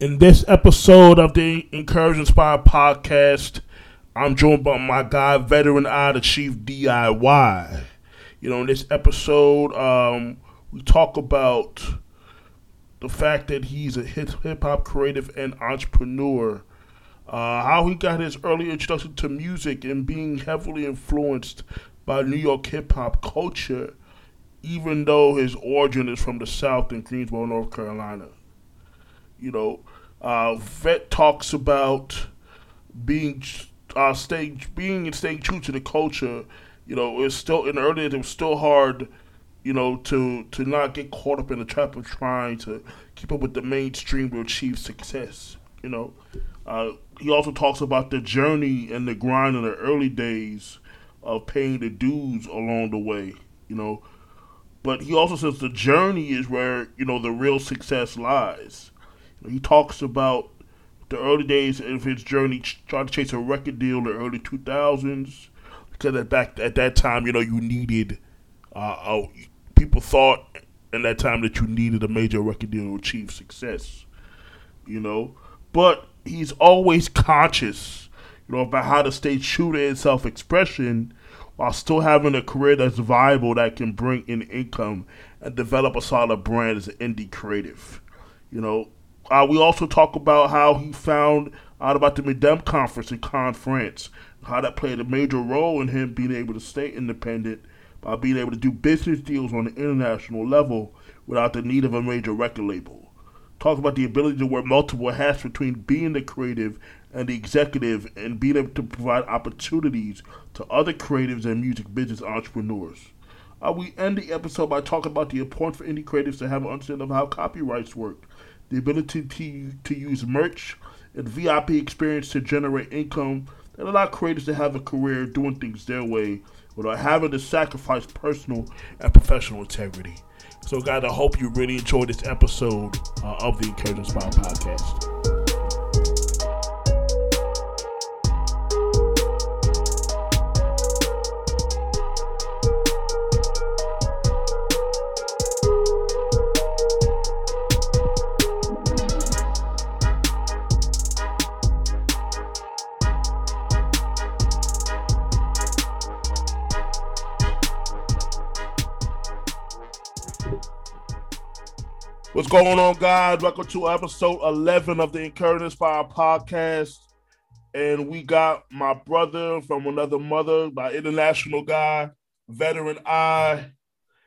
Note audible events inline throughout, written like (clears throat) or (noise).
In this episode of the Encourage Inspire podcast, I'm joined by my guy, Veteran Eye, Chief DIY. You know, in this episode, um, we talk about the fact that he's a hip hop creative and entrepreneur, uh, how he got his early introduction to music and being heavily influenced by New York hip hop culture, even though his origin is from the South in Greensboro, North Carolina. You know, uh, Vet talks about being uh, staying being and staying true to the culture. You know, it's still in the early days. It was still hard, you know, to to not get caught up in the trap of trying to keep up with the mainstream to achieve success. You know, uh, he also talks about the journey and the grind in the early days of paying the dues along the way. You know, but he also says the journey is where you know the real success lies. He talks about the early days of his journey, trying to chase a record deal in the early 2000s. Because at back at that time, you know, you needed, uh, people thought in that time that you needed a major record deal to achieve success. You know, but he's always conscious, you know, about how to stay true to his self-expression while still having a career that's viable that can bring in income and develop a solid brand as an indie creative. You know, uh, we also talk about how he found out about the Midem conference in Cannes, France, how that played a major role in him being able to stay independent by being able to do business deals on an international level without the need of a major record label. Talk about the ability to wear multiple hats between being the creative and the executive and being able to provide opportunities to other creatives and music business entrepreneurs. Uh, we end the episode by talking about the importance for indie creatives to have an understanding of how copyrights work the ability to, to use merch and VIP experience to generate income that allow creators to have a career doing things their way without having to sacrifice personal and professional integrity. So, guys, I hope you really enjoyed this episode uh, of the Encourage Inspire podcast. What's going on, guys? Welcome to episode 11 of the Encourage Inspire podcast. And we got my brother from another mother, my international guy, Veteran Eye,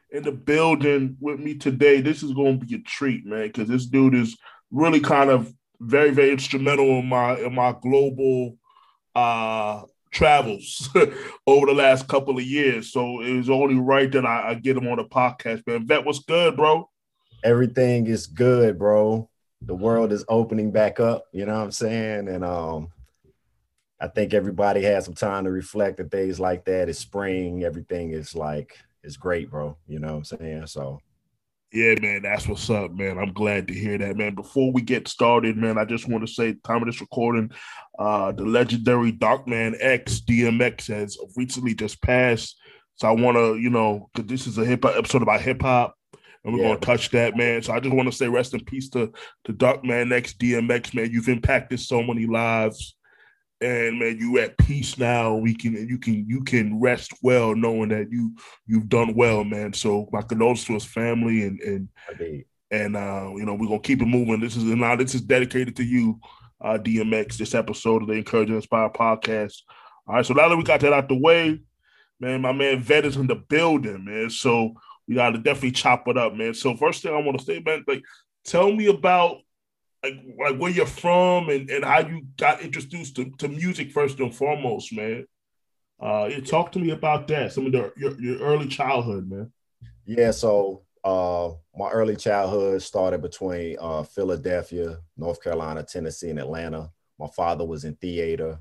in the building with me today. This is going to be a treat, man, because this dude is really kind of very, very instrumental in my in my global uh travels (laughs) over the last couple of years. So it was only right that I, I get him on the podcast, man. Vet, what's good, bro? Everything is good, bro. The world is opening back up, you know what I'm saying? And um I think everybody has some time to reflect and things like that. It's spring, everything is like it's great, bro. You know what I'm saying? So yeah, man, that's what's up, man. I'm glad to hear that, man. Before we get started, man, I just want to say, time of this recording, uh, the legendary Darkman X DMX has recently just passed. So I want to, you know, because this is a hip hop episode about hip hop and we're yeah. gonna touch that, man. So I just want to say rest in peace to to Darkman X DMX, man. You've impacted so many lives, and man, you at peace now. We can you can you can rest well knowing that you you've done well, man. So my condolences to his family and and and uh, you know we're gonna keep it moving. This is now this is dedicated to you, uh, DMX. This episode of the Encourage and Inspire podcast. All right, so now that we got that out the way, man, my man Vet is in the building, man. So we got to definitely chop it up, man. So first thing I want to say, man, like, tell me about like like where you're from and, and how you got introduced to, to music first and foremost, man. Uh, yeah, talk to me about that. Some of the your, your early childhood, man. Yeah, so uh, my early childhood started between uh, Philadelphia, North Carolina, Tennessee, and Atlanta. My father was in theater.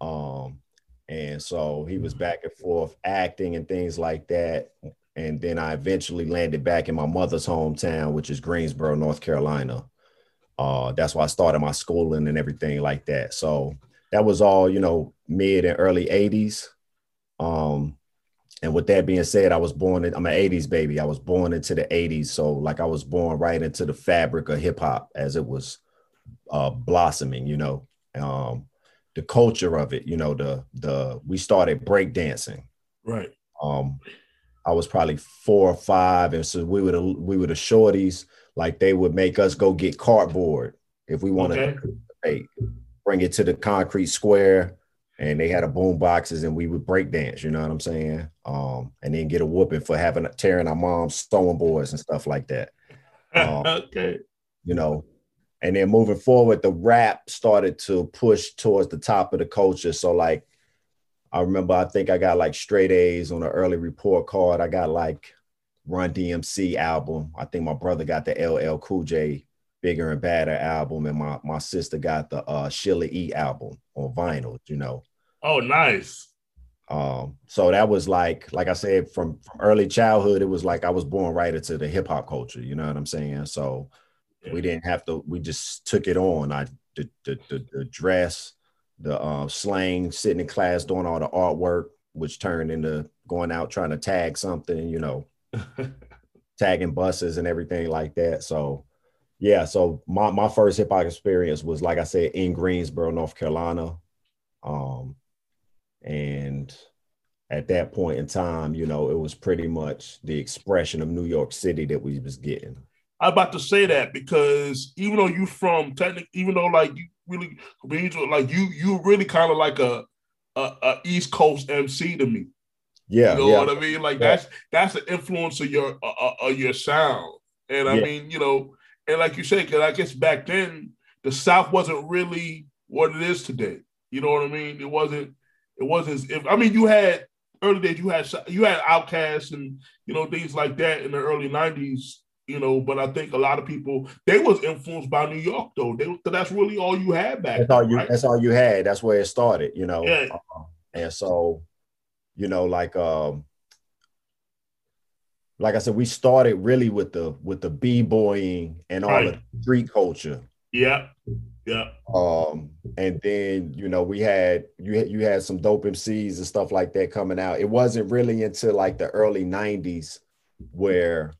Um, and so he was back and forth acting and things like that and then I eventually landed back in my mother's hometown, which is Greensboro, North Carolina. Uh, that's why I started my schooling and everything like that. So that was all, you know, mid and early 80s. Um, and with that being said, I was born in, I'm an 80s baby. I was born into the 80s. So like I was born right into the fabric of hip hop as it was uh, blossoming. You know, um, the culture of it. You know, the the we started breakdancing. Right. Um, I was probably four or five, and so we were the we were the shorties. Like they would make us go get cardboard if we wanted Okay. to hey, bring it to the concrete square, and they had a boom boxes, and we would break dance. You know what I'm saying? Um, and then get a whooping for having tearing our mom's sewing boards and stuff like that. (laughs) Um, okay. you know. And then moving forward, the rap started to push towards the top of the culture. So like I remember I think I got like straight A's on an early report card. I got like Run DMC album. I think my brother got the LL Cool J Bigger and Badder album, and my my sister got the uh Sheila E album on vinyl, you know. Oh, nice. Um, so that was like, like I said, from, from early childhood, it was like I was born right into the hip hop culture. You know what I'm saying? So we didn't have to. We just took it on. I the the the, the dress, the uh, slang, sitting in class doing all the artwork, which turned into going out trying to tag something. You know, (laughs) tagging buses and everything like that. So yeah, so my my first hip hop experience was like I said in Greensboro, North Carolina. Um, and at that point in time, you know, it was pretty much the expression of New York City that we was getting. I'm about to say that because even though you from technic, even though like you really like you you really kind of like a, a a East Coast MC to me. Yeah, You know yeah. what I mean? Like Yeah. that's that's the influence of your uh, uh, of your sound. And I Yeah. mean, you know, and like you say, because I guess back then the South wasn't really what it is today. You know what I mean? It wasn't. It wasn't. If I mean, you had early days. You had you had Outcasts and you know things like that in the early '90s. You know, but I think a lot of people they was influenced by New York though. They that's really all you had back. That's all you. right? That's all you had. That's where it started. You know. Yeah. Um, and so, you know, like um, like I said, we started really with the with the b boying and all Right. the street culture. Yeah, yeah, Um, and then you know we had you had you had some dope MCs and stuff like that coming out. It wasn't really until like the early '90s where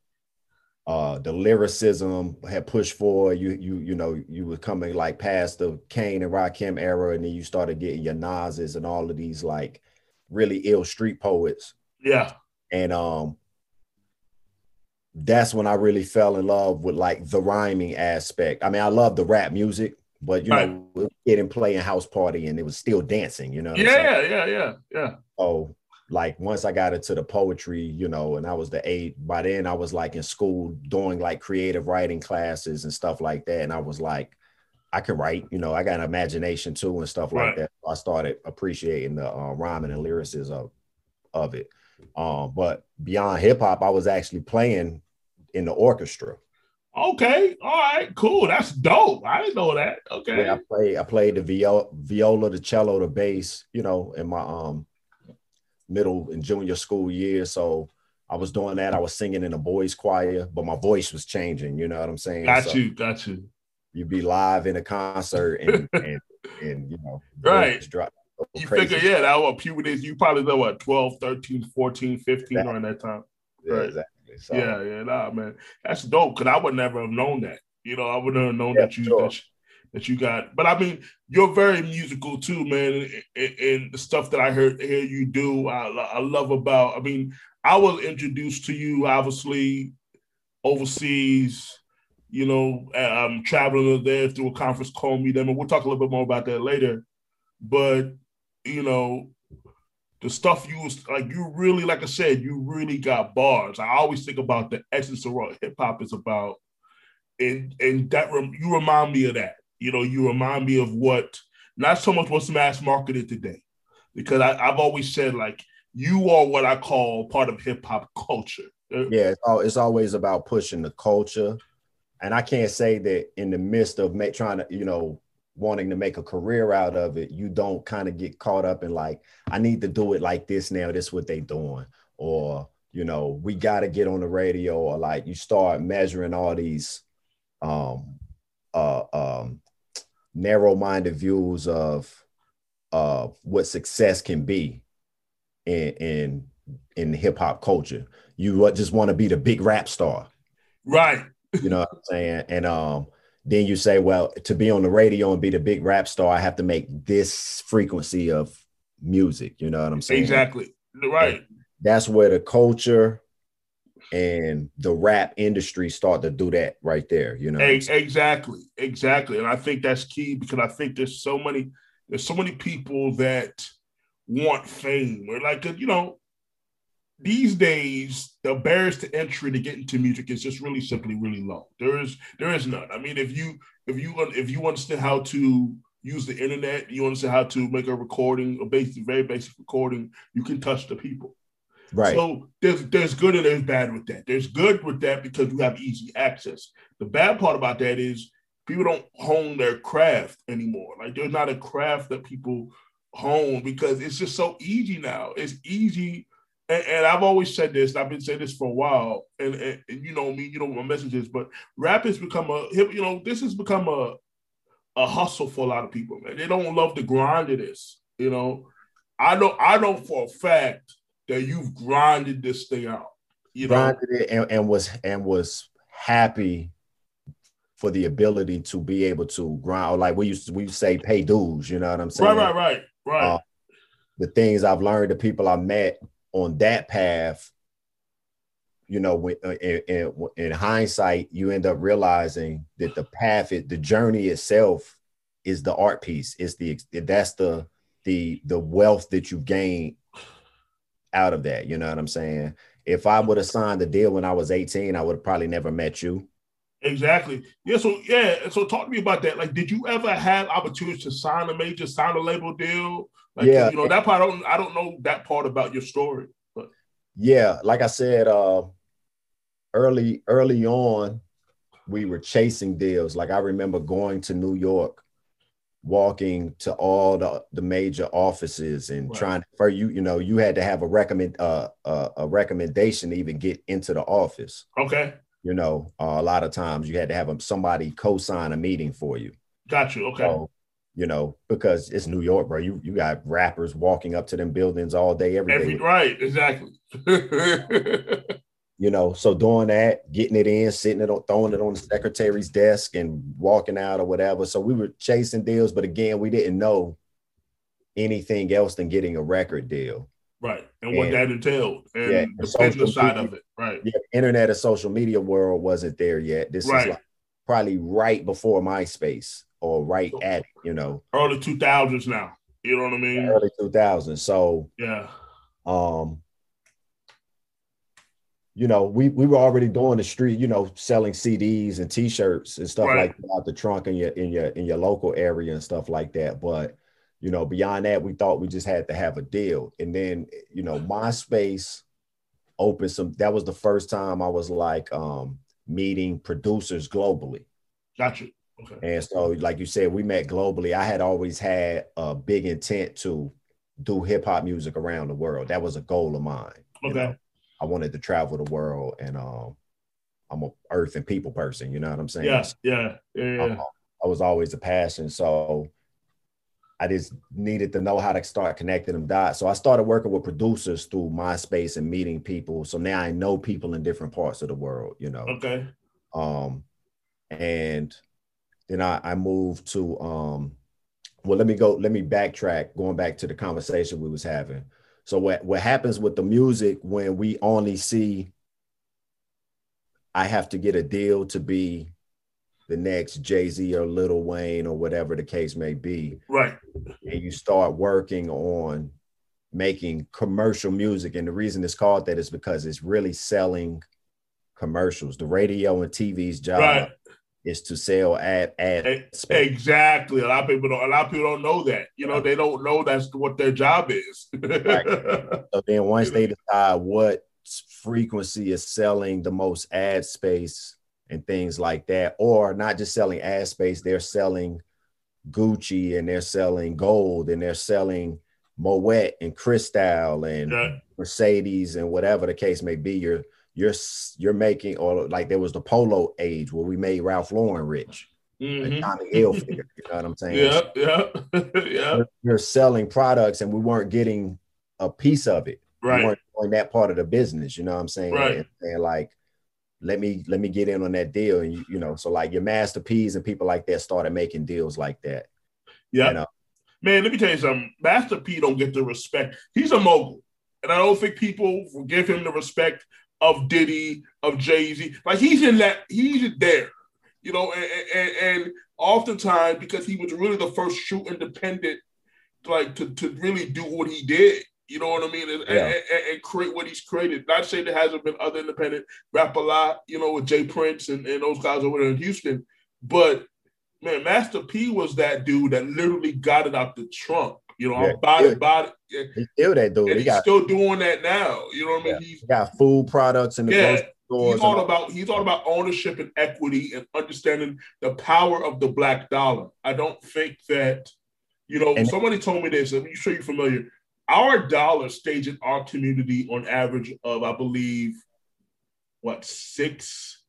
uh the lyricism had pushed forward. You you you know you were coming like past the Kane and Rakim era, and then you started getting your Nas's and all of these like really ill street poets. yeah. And um that's when I really fell in love with like the rhyming aspect. I mean, I love the rap music, but you Right. know, we getting playing house party and it was still dancing, you know. Yeah? Yeah, yeah, yeah, yeah. Like once I got into the poetry, you know, and I was the eight, by then I was like in school doing like creative writing classes and stuff like that. And I was like, I can write, you know, I got an imagination too and stuff like Right. that. I started appreciating the uh, rhyming and lyricism of, of it. Um, but beyond hip hop, I was actually playing in the orchestra. Okay, all right, cool. That's dope. I didn't know that. Okay, Yeah, I played I played the viola, viola, the cello, the bass, you know, in my um middle and junior school years. So I was doing that. I was singing in a boys choir, but my voice was changing. You know what I'm saying? got So you, got you. You'd be live in a concert and and, (laughs) and you know, Right. drop- You crazy figure, yeah, that what puberty is. You probably know what 12, 13, 14, 15 during that time. Yeah, Right. exactly. So Yeah, yeah, nah, man. That's dope because I would never have known that. You know, I would never have known Yeah, that you sure. that, you that you got. But I mean, you're very musical too, man. And, and, the stuff that I heard hear you do, I, I love about. I mean, I was introduced to you obviously overseas. You know, um, traveling there through a conference called Midem, and we'll talk a little bit more about that later. But you know, the stuff you was like you really like I said, you really got bars. I always think about the essence of what hip hop is about, and and that rem- you remind me of that. You know, you remind me of what not so much what's mass marketed today, because I, I've always said like you are what I call part of hip hop culture. Uh, yeah, it's, al- it's always about pushing the culture. And I can't say that in the midst of ma- trying to, you know, wanting to make a career out of it, you don't kind of get caught up in like, I need to do it like this now. This what they doing, or you know, we got to get on the radio, or like you start measuring all these, um, uh, um, narrow-minded views of, uh, what success can be, in in in hip hop culture. You just want to be the big rap star Right. you know what I'm saying? And um, then you say, well, to be on the radio and be the big rap star, I have to make this frequency of music. You know what I'm saying? Exactly. Right. And that's where the culture and the rap industry start to do that right there. You know? Exactly. Exactly. And I think that's key because I think there's so many, there's so many people that want fame or like, uh, you know, these days the barriers to entry to get into music is just really simply really low. There is there is none. I mean, if you if you if you understand how to use the internet, you understand how to make a recording, a basic, very basic recording, you can touch the people. Right. So there's there's good and there's bad with that. There's good with that because you have easy access. The bad part about that is people don't hone their craft anymore. Like there's not a craft that people hone because it's just so easy now. It's easy and, and, I've always said this, I've been saying this for a while, and, and, and, you know me, you know what my message is, but rap has become a, you know, this has become a, a hustle for a lot of people, man. They don't love the grind of this, you know. I know, I know for a fact that you've grinded this thing out, you grinded know? it and, and was and was happy for the ability to be able to grind. Like we used to, we used to say, pay dues. You know what I'm saying? Right, right, right, right. Uh, the things I've learned, the people I met on that path, you know, when, uh, in, in, in, hindsight, you end up realizing that the path, it, the journey itself, is the art piece. It's the that's the the the wealth that you gain out of that. You know what I'm saying? If I would have signed the deal when I was 18, I would have probably never met you. Exactly. Yeah. So yeah. So talk to me about that. Like, did you ever have opportunities to sign a major, sign a label deal? Like, yeah. You know that part. I don't. I don't know that part about your story. But yeah, like I said, uh, early early on, we were chasing deals. Like I remember going to New York, walking to all the, the major offices and right. trying for you. You know, you had to have a recommend uh, uh, a recommendation to even get into the office. Okay. You know, uh, a lot of times you had to have somebody co-sign a meeting for you. Got you. Okay. So, you know, because it's New York, bro. You you got rappers walking up to them buildings all day, every, every day. Right, exactly. (laughs) you know, so doing that, getting it in, sitting it on, throwing it on the secretary's desk and walking out or whatever. So we were chasing deals, but again, we didn't know anything else than getting a record deal. Right. And, and what that entailed and yeah, the business side of it. Right. Yeah. Internet and social media world wasn't there yet. This right. is like probably right before MySpace or right at it, you know. Early 2000s now. You know what I mean? Early 2000s. So, yeah. Um, you know, we we were already doing the street, you know, selling CDs and T-shirts and stuff right. like that out the trunk in your in your in your local area and stuff like that. But you know, beyond that, we thought we just had to have a deal. And then, you know, MySpace opened some. That was the first time I was like um meeting producers globally. Gotcha. Okay. And so, like you said, we met globally. I had always had a big intent to do hip hop music around the world. That was a goal of mine. Okay. know? I wanted to travel the world, and um, I'm a earth and people person. You know what I'm saying? Yeah, yeah, yeah. yeah. I, I was always a passion, so I just needed to know how to start connecting them dots. So I started working with producers through MySpace and meeting people. So now I know people in different parts of the world. You know. Okay. Um, and then I, I moved to um, well, let me go, let me backtrack, going back to the conversation we was having. So what, what happens with the music when we only see I have to get a deal to be the next Jay-Z or Lil Wayne or whatever the case may be. Right. And you start working on making commercial music. And the reason it's called that is because it's really selling commercials. The radio and TV's job right is to sell ad ad exactly. A lot of people don't. A lot of people don't know that. You know, they don't know that's what their job is. (laughs) right. So then, once they decide what frequency is selling the most ad space and things like that, or not just selling ad space, they're selling Gucci and they're selling gold and they're selling Moet and Cristal and yeah. Mercedes and whatever the case may be. You're you're you're making or like there was the polo age where we made Ralph Lauren rich. Mm-hmm. Tommy Hilfiger, you know what I'm saying? Yeah, yeah, (laughs) yeah. You're, selling products and we weren't getting a piece of it. Right. We weren't doing that part of the business, you know what I'm saying? Right. And, and like let me let me get in on that deal. And you, you know, so like your Master P's and people like that started making deals like that. Yeah. uh, Man, let me tell you something. Master P don't get the respect. He's a mogul. And I don't think people give him the respect of Diddy, of Jay Z. Like he's in that, he's there, you know, and, and, and, oftentimes because he was really the first true independent, like to, to really do what he did. You know what I mean? And, yeah. and, and, create what he's created. Not saying there hasn't been other independent rap a lot, you know, with J. Prince and, and those guys over there in Houston. But man, Master P was that dude that literally got it out the trunk. You know, yeah, it, about it. He's still that dude. And he he's got, still doing that now. You know what I mean? Yeah. He's he got food products in the yeah, He's all about he's all about ownership and equity and understanding the power of the black dollar. I don't think that, you know, and, somebody told me this. I'm sure you're familiar. Our dollar stays in our community on average of, I believe, what six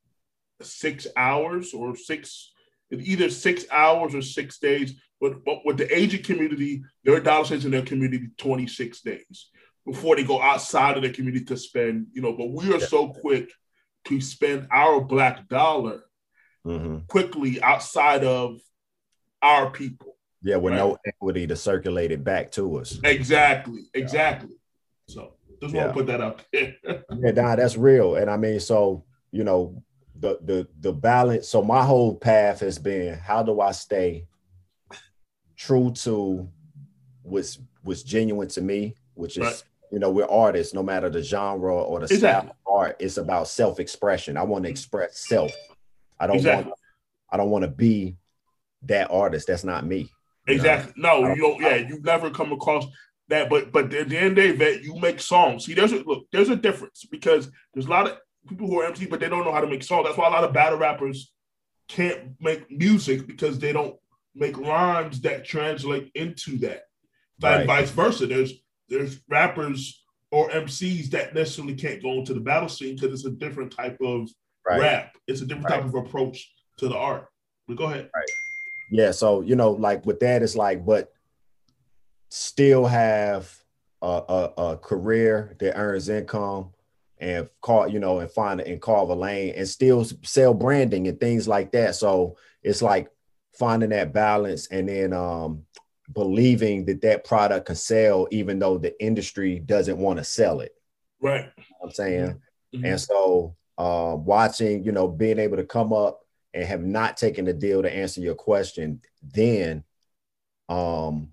six hours or six either six hours or six days but, but with the Asian community, their dollar stays in their community 26 days before they go outside of the community to spend, you know, but we are yeah. so quick to spend our black dollar mm-hmm. quickly outside of our people. Yeah, with right? no equity to circulate it back to us. Exactly, exactly. So just yeah. want to put that out there. (laughs) yeah, nah, that's real. And I mean, so you know, the the the balance. So my whole path has been how do I stay true to what's what's genuine to me, which is right. you know we're artists, no matter the genre or the exactly. style of art. It's about self expression. I want to express self. I don't exactly. want. I don't want to be that artist. That's not me. Exactly. Know? No, you don't. Yeah, you've never come across that. But but at the end of the day, you make songs. See, there's a look. There's a difference because there's a lot of people who are empty, but they don't know how to make songs. That's why a lot of battle rappers can't make music because they don't make rhymes that translate into that. Right. And vice versa. There's there's rappers or MCs that necessarily can't go into the battle scene because it's a different type of right. rap. It's a different right. type of approach to the art. But go ahead. Right. Yeah. So you know, like with that, it's like, but still have a, a, a career that earns income and call you know and find and carve a lane and still sell branding and things like that. So it's like finding that balance and then um, believing that that product can sell even though the industry doesn't want to sell it. Right. You know i'm saying? Mm-hmm. and so uh, watching you know being able to come up and have not taken the deal to answer your question then um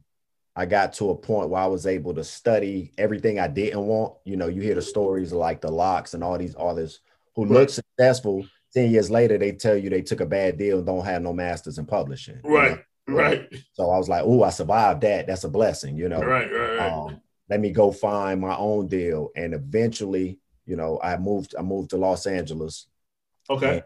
i got to a point where i was able to study everything i didn't want. You know you hear the stories like the LOX and all these others who right. look successful 10 years later, they tell you they took a bad deal and don't have no masters in publishing. Right. You know? Right. So I was like, oh, I survived that. That's a blessing, you know. Right, right, right. Um, let me go find my own deal. And eventually, you know, I moved, I moved to Los Angeles. Okay.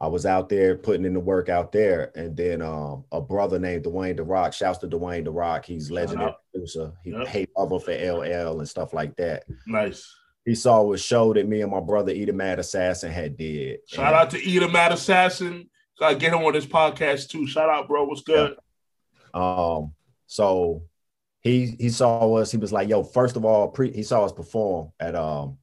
I was out there putting in the work out there. And then um, a brother named Dwayne the Rock, shouts to Dwayne the Rock. He's legendary producer. He yep. paid over for LL and stuff like that. Nice he saw a show that me and my brother Eat a Mad Assassin had did. Shout and, out to Eat a Mad Assassin. Gotta get him on this podcast too. Shout out, bro. What's good? Yeah. Um, so he he saw us, he was like, yo, first of all, pre he saw us perform at um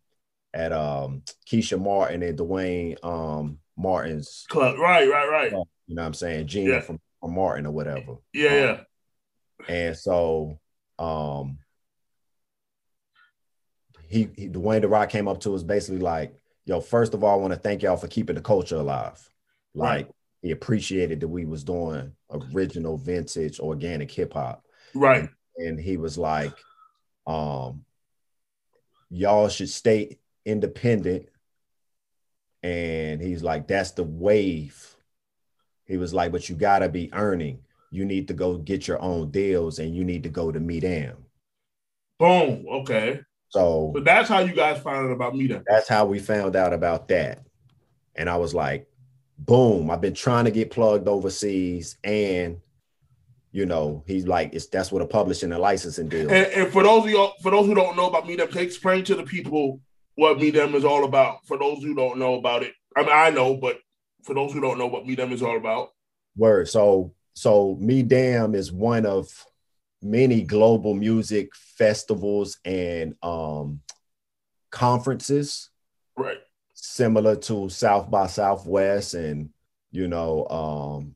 at um Keisha Martin and Duane um Martin's club. Right, right, right. You know what I'm saying? Gina yeah. from, from Martin or whatever. Yeah, um, yeah. And so um he, he Dwayne the Rock came up to us basically like, yo, first of all, I want to thank y'all for keeping the culture alive. Like right. he appreciated that we was doing original, vintage, organic hip hop. Right. And, and he was like, um, y'all should stay independent. And he's like, that's the wave. He was like, but you gotta be earning. You need to go get your own deals and you need to go to Midem. Boom. Okay. So, so that's how you guys found out about me then. That's how we found out about that. And I was like, boom, I've been trying to get plugged overseas and you know, he's like, it's that's what a publishing and licensing deal. And, and for those of you for those who don't know about me, Midem, explain to the people what Midem is all about. For those who don't know about it, I mean, I know, but for those who don't know what Midem is all about. Word. So, so Midem is one of many global music festivals and um, conferences. Right. similar to South by Southwest and you know um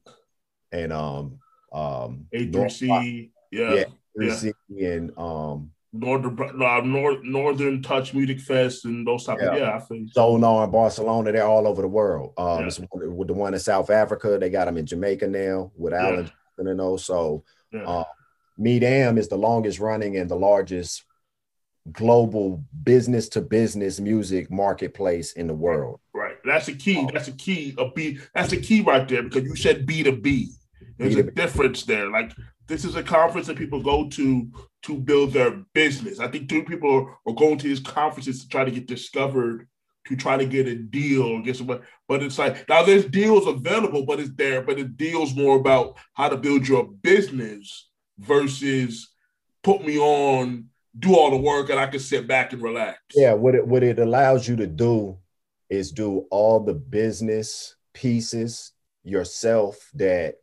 and um um A3C, yeah, yeah, A3C yeah. and um Northern uh, North, Northern Touch Music Fest and those type yeah. of yeah, I think Sonar in Barcelona, they're all over the world. Um, yeah. with the one in South Africa, they got them in Jamaica now with Alan yeah. and those. So, yeah. Uh, Midem is the longest running and the largest global business to business music marketplace in the world. Right. That's a key. That's a key. A B. That's a key right there because you said B to B. There's B2B. a difference there. Like this is a conference that people go to to build their business. I think two people are going to these conferences to try to get discovered, to try to get a deal, get some. But it's like now there's deals available, but it's there. But it deals more about how to build your business versus put me on, do all the work, and I can sit back and relax. Yeah, what it what it allows you to do is do all the business pieces yourself that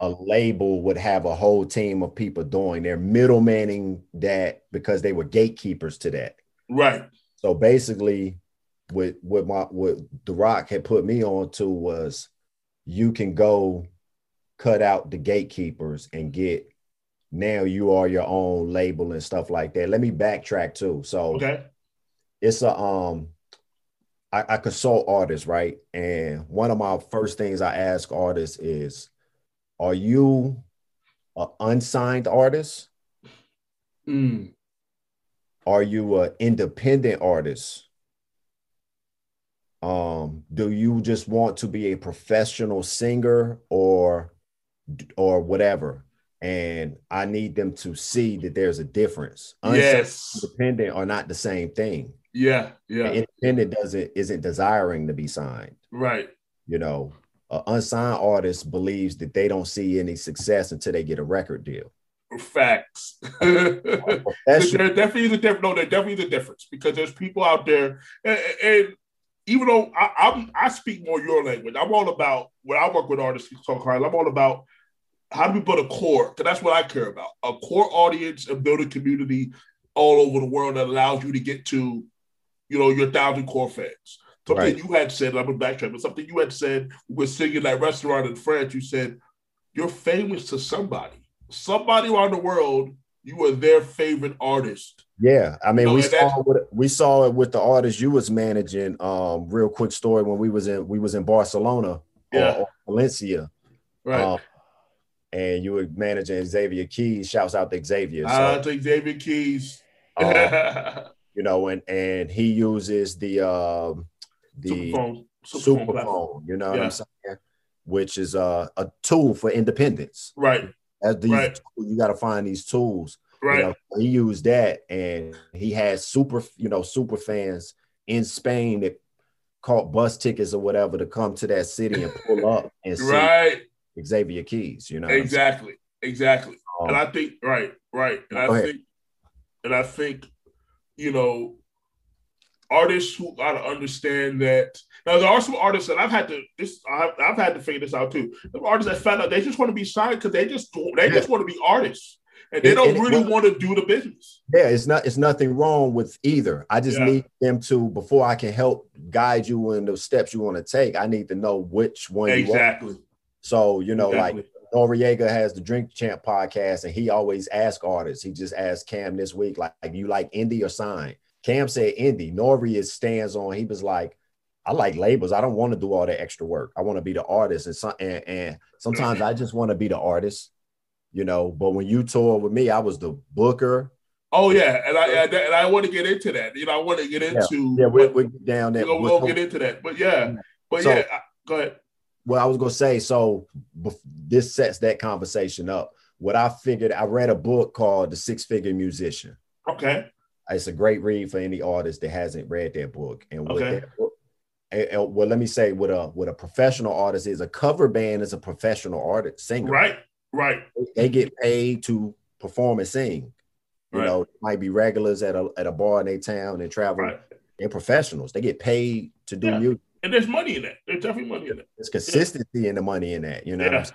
a label would have a whole team of people doing. They're middlemaning that because they were gatekeepers to that. Right. So basically, what what my what the Rock had put me on to was you can go cut out the gatekeepers and get now you are your own label and stuff like that. Let me backtrack too. So okay. it's a um I, I consult artists, right? And one of my first things I ask artists is are you an unsigned artist? Mm. Are you an independent artist? Um, do you just want to be a professional singer or or whatever? And I need them to see that there's a difference. Yes, independent are not the same thing. Yeah, yeah. independent doesn't isn't desiring to be signed. Right. You know, an unsigned artist believes that they don't see any success until they get a record deal. Facts. (laughs) there definitely is a difference. No, there definitely is a difference because there's people out there, and, and even though I, I'm, I speak more your language, I'm all about when I work with artists. Talk hard. I'm all about how do we build a core? Because that's what I care about: a core audience and build a community all over the world that allows you to get to, you know, your thousand core fans. Something right. you had said, I'm a backtrack, but something you had said we singing that restaurant in France. You said you're famous to somebody, somebody around the world. You are their favorite artist. Yeah, I mean, know, we saw what, we saw it with the artist you was managing. Um, real quick story when we was in we was in Barcelona, yeah, or, Valencia, right. Um, and you were managing Xavier Keys. Shouts out to Xavier. So, uh, to Xavier Keys. um, (laughs) you know, and and he uses the um, the superphone, superphone, superphone you know yeah. what I'm saying? Which is a, a tool for independence. Right. As these right. You got to find these tools. Right. You know, he used that and he had super, you know, super fans in Spain that caught bus tickets or whatever to come to that city and pull (laughs) up and see right. Xavier Keys, you know. Exactly. Exactly. Um, and I think right, right. And I ahead. think and I think, you know, artists who got to understand that. Now there are some artists that I've had to this I've, I've had to figure this out too. The artists that found out they just want to be signed because they just they just want to be artists and they don't really want to do the business. Yeah, it's not it's nothing wrong with either. I just yeah. need them to before I can help guide you in the steps you want to take. I need to know which one exactly. So you know, exactly. like Noreaga has the Drink Champ podcast, and he always asks artists. He just asked Cam this week, like, you like indie or sign? Cam said indie. Nori stands on. He was like, I like labels. I don't want to do all the extra work. I want to be the artist, and some and, and sometimes mm-hmm. I just want to be the artist, you know. But when you tour with me, I was the booker. Oh yeah, and I and, and I want to get into that. You know, I want to get into yeah. yeah we'll get down there. We'll, we'll get into that. But yeah, but so, yeah, I, go ahead. Well, I was gonna say so. This sets that conversation up. What I figured, I read a book called The Six Figure Musician. Okay it's a great read for any artist that hasn't read that book. And with okay. that book, and, and, well, let me say what a what a professional artist is. A cover band is a professional artist singer. Right, right. They get paid to perform and sing. You right. know, might be regulars at a at a bar in their town and travel. Right. They're professionals. They get paid to do yeah. music. And there's money in that. There's definitely money in that. There's consistency yeah. in the money in that. You know. Yeah.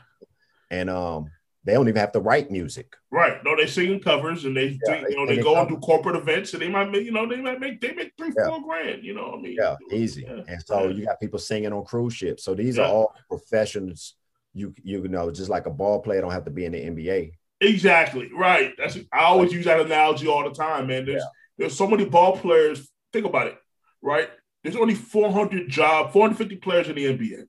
And um, they don't even have to write music. Right. No, they singing covers and they, Yeah, sing, they you know, they singing go and do corporate events and they might make, you know, they might make, they make three, Yeah. four grand, you know what I mean? Yeah, easy. Yeah. And so you got people singing on cruise ships. So these are all professions. You you know, just like a ball player don't have to be in the NBA. Exactly. Right. That's I always use that analogy all the time, man. There's there's so many ball players. Think about it, right? There's only 400 job, 450 players in the NBA.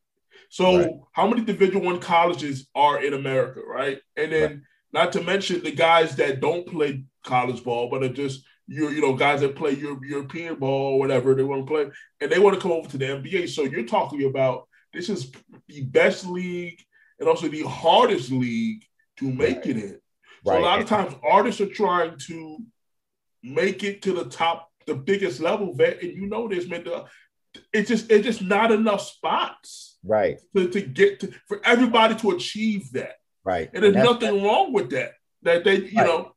So Right. how many Division One colleges are in America, right? And then not to mention the guys that don't play college ball, but are just you you know guys that play Euro- European ball or whatever they want to play, and they want to come over to the NBA. So you're talking about this is the best league and also the hardest league to make it in. So Right. a lot of times artists are trying to make it to the top, the biggest level, vet, and you know this, man. The, it's just it's just not enough spots Right, to, to get to for everybody to achieve that. right. And there's that's- nothing wrong with that. That they, you Right. know,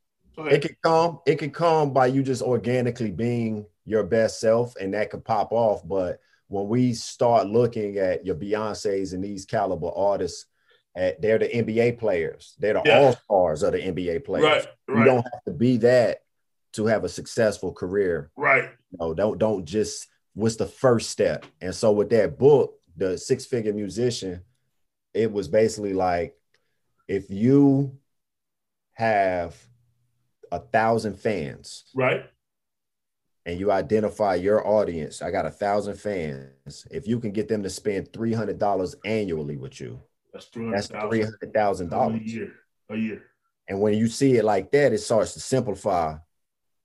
it can come it can come by you just organically being your best self and that could pop off but when we start looking at your beyonce's and these caliber artists at they're the nba players. They're the Yeah. all-stars of the nba players. Right, you don't have to be that to have a successful career. Right, you know, don't don't just what's the first step? And so with that book the six figure musician it was basically like if you have a thousand fans right, and you identify your audience i got a thousand fans. If you can get them to spend $300 annually with you that's three hundred thousand a $300000 year, a year. and when you see it like that it starts to simplify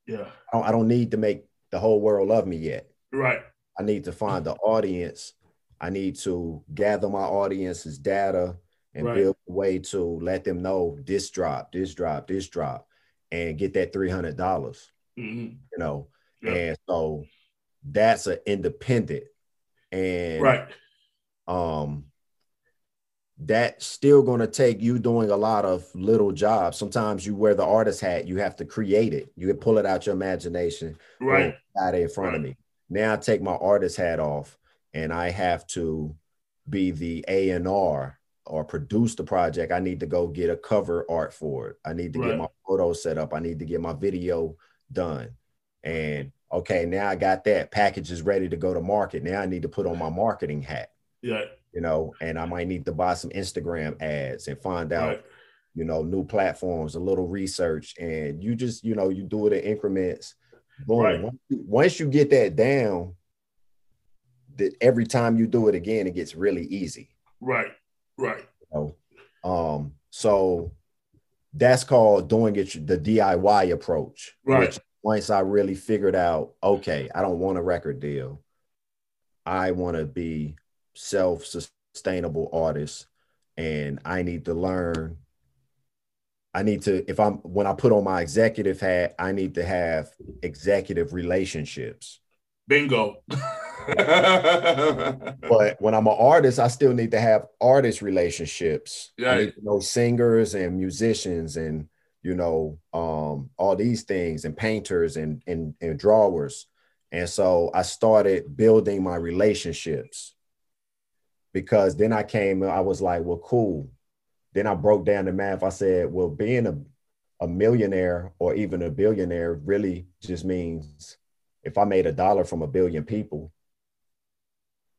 Yeah, I don't, I don't need to make the whole world love me yet right, I need to find the audience. I need to gather my audience's data and Right. build a way to let them know this drop, this drop, this drop, and get that three hundred dollars. Mhm. You know, Yeah. and so that's an independent, and right, um, that's still going to take you doing a lot of little jobs. Sometimes you wear the artist hat. You have to create it. You can pull it out your imagination right, it in front of me. Now I take my artist hat off and I have to be the A and R or produce the project. I need to go get a cover art for it. I need to Right. get my photo set up. I need to get my video done. And okay, now I got that package is ready to go to market. Now I need to put on my marketing hat, yeah, you know, and I might need to buy some Instagram ads and find out right, you know, new platforms, a little research, and you just, you know, you do it in increments. Boom. Right. Once, you, once you get that down, that every time you do it again, it gets really easy. right, right, You know? Um, so that's called doing it the DIY approach. Right. which once I really figured out, okay, I don't want a record deal. I want to be self-sustainable artist and I need to learn I need to if I'm when I put on my executive hat, I need to have executive relationships. bingo. (laughs) But when I'm an artist, I still need to have artist relationships. I Right. need to know singers and musicians and you know um, all these things and painters and, and and drawers. And so I started building my relationships because then I came, I was like, well, cool. Then I broke down the math. I said, well, being a, a millionaire or even a billionaire really just means if I made a dollar from a billion people,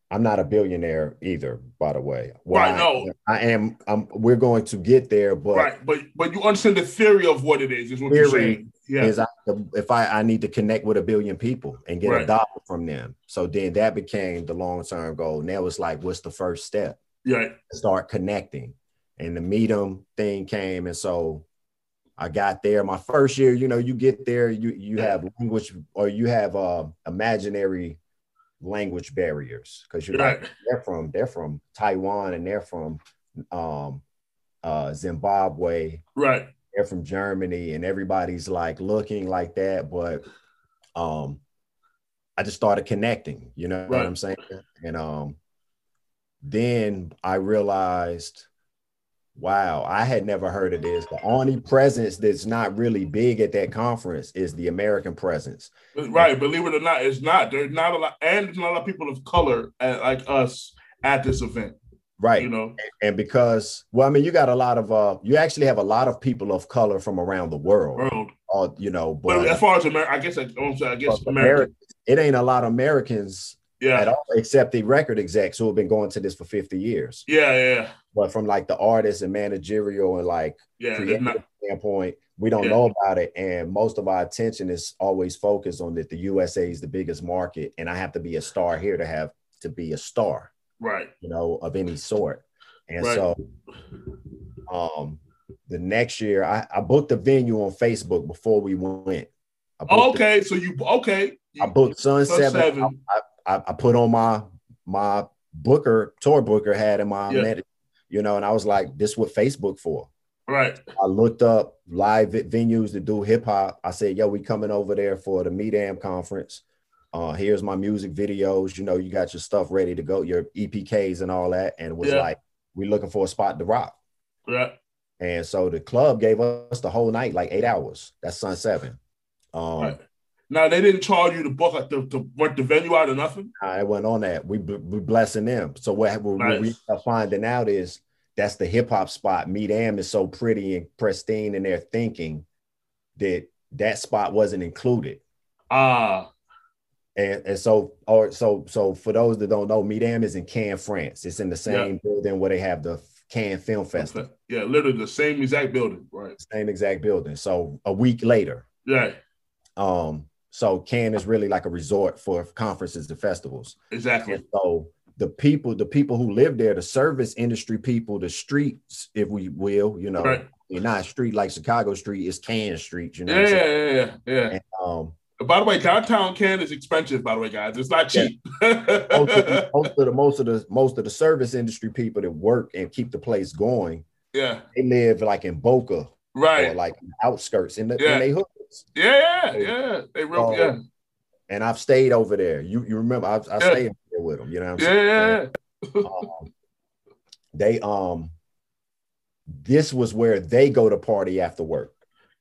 I'm not a billionaire either, by the way. Well, Right, I- no. I am. I'm, we're going to get there, but right, but but you understand the theory of what it is. Is what you're saying. Yeah, is I, if I, I need to connect with a billion people and get a dollar from them. So then that became the long term goal. Now it's like, what's the first step? yeah, Start connecting. And the Midem thing came. And so I got there. My first year, you know, you get there, you you have language or you have uh, imaginary language barriers because you're right, like they're from they're from Taiwan and they're from um, uh, Zimbabwe right, they're from Germany and everybody's like looking like that. But um I just started connecting, you know what I'm saying? And um then I realized, wow, I had never heard of this. The only presence that's not really big at that conference is the American presence. right. Believe it or not, it's not. There's not a lot, and there's not a lot of people of color uh, like us at this event. Right. You know, and because well, I mean, you got a lot of uh, you actually have a lot of people of color from around the world. world. All you know, But but, as far as America, I guess I, I guess America. It ain't a lot of Americans at Yeah, all, except the record execs who have been going to this for 50 years. yeah, yeah, But from like the artist and managerial and like yeah. Not, standpoint, we don't Yeah. know about it. And most of our attention is always focused on that the USA is the biggest market, and I have to be a star here to have to be a star, right, you know, of any sort. And Right. so um the next year I, I booked a venue on Facebook before we went. I Oh, okay. So you okay? I booked Sun, Sun Seven. Seven. I, I put on my my booker tour booker had in my Yeah. You know, and I was like, this what Facebook for. Right, I looked up live venues to do hip hop. I said, yo, we coming over there for the Midem conference. Uh, here's my music videos. You know, you got your stuff ready to go, your EPKs and all that. And it was Yeah. like, we looking for a spot to rock. right. And so the club gave us the whole night, like eight hours. That's Sun Seven. Um, Right. Now they didn't charge you to book like to, to rent the venue out or nothing. I went on that. We we blessing them. So what, what Nice. we are finding out is that's the hip hop spot. Midem is so pretty and pristine in their thinking that that spot wasn't included. Ah, And, and so or so so for those that don't know, Midem is in Cannes, France. It's in the same building where they have the Cannes Film Festival. yeah, literally the same exact building. Right. Same exact building. So a week later. Yeah, Um, so Cannes is really like a resort for conferences and festivals. exactly. And so the people, the people who live there, the service industry people, the streets, if we will, you know, Right. you're not street like Chicago Street, it's Can Street, you know. Yeah, yeah, yeah, yeah. yeah. And, um, By the way, downtown Canton is expensive. By the way, guys, it's not cheap. most, of the, (laughs) most of the most of the most of the service industry people that work and keep the place going, yeah, they live like in Boca or right. like outskirts in the Yeah. in. Yeah, yeah, yeah. They real, So, yeah, And I've stayed over there. You you remember I, I Yeah. stayed there with them. You know what I'm yeah, saying? yeah. (laughs) um, they um this was where they go to party after work.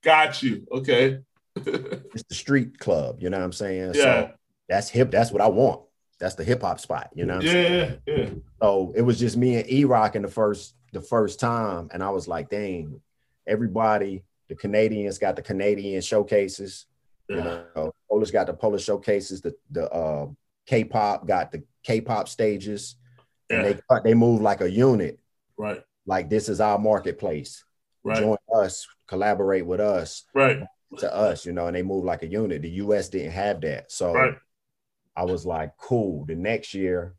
Got you. Okay. (laughs) It's the street club, you know what I'm saying? Yeah. So that's hip, that's what I want. That's the hip hop spot, you know what I'm saying? Yeah, yeah. So it was just me and E Rock in the first the first time, and I was like, dang, everybody, the Canadians got the Canadian showcases, you Yeah. know, Polish got the Polish showcases, the the uh, K-pop got the K-pop stages, and they they move like a unit. Right, like this is our marketplace. right, Join us, collaborate with us, right, to us, you know, and they move like a unit. The US didn't have that. So right. I was like, cool. The next year,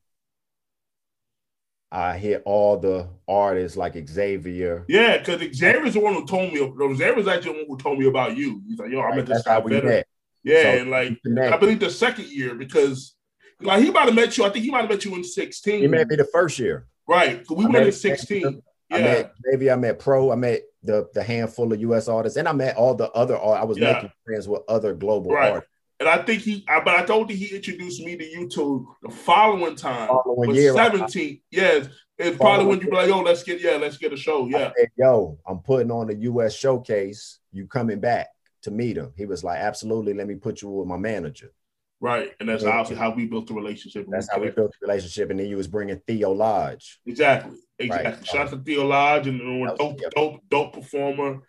I hear all the artists like Xavier. Yeah, because Xavier's the one who told me. Xavier's actually the one who told me about you. He's like, yo, I met this guy better. met. Yeah, So, and like we connected. I believe the second year because like he might have met you. I think he might have met you in sixteen. He met me the first year. Right, we I met in sixteen. I Yeah, met Xavier, I met Pro, I met the, the handful of US artists, and I met all the other. I was Yeah. making friends with other global Right. artists. And I think he. I, but I don't think he introduced me to you till the following time. Following year, I- seventeen. Yes, it's probably when you be like, yo, let's get yeah, let's get a show. Yeah, said, yo, I'm putting on the US showcase. You coming back to Midem? He was like, absolutely. Let me put you with my manager. right. And that's obviously how we built the relationship. That's how we built the relationship. And then you was bringing Theo Lodge. Exactly. Exactly. Right. Shout out to Theo Lodge and dope, dope, dope performer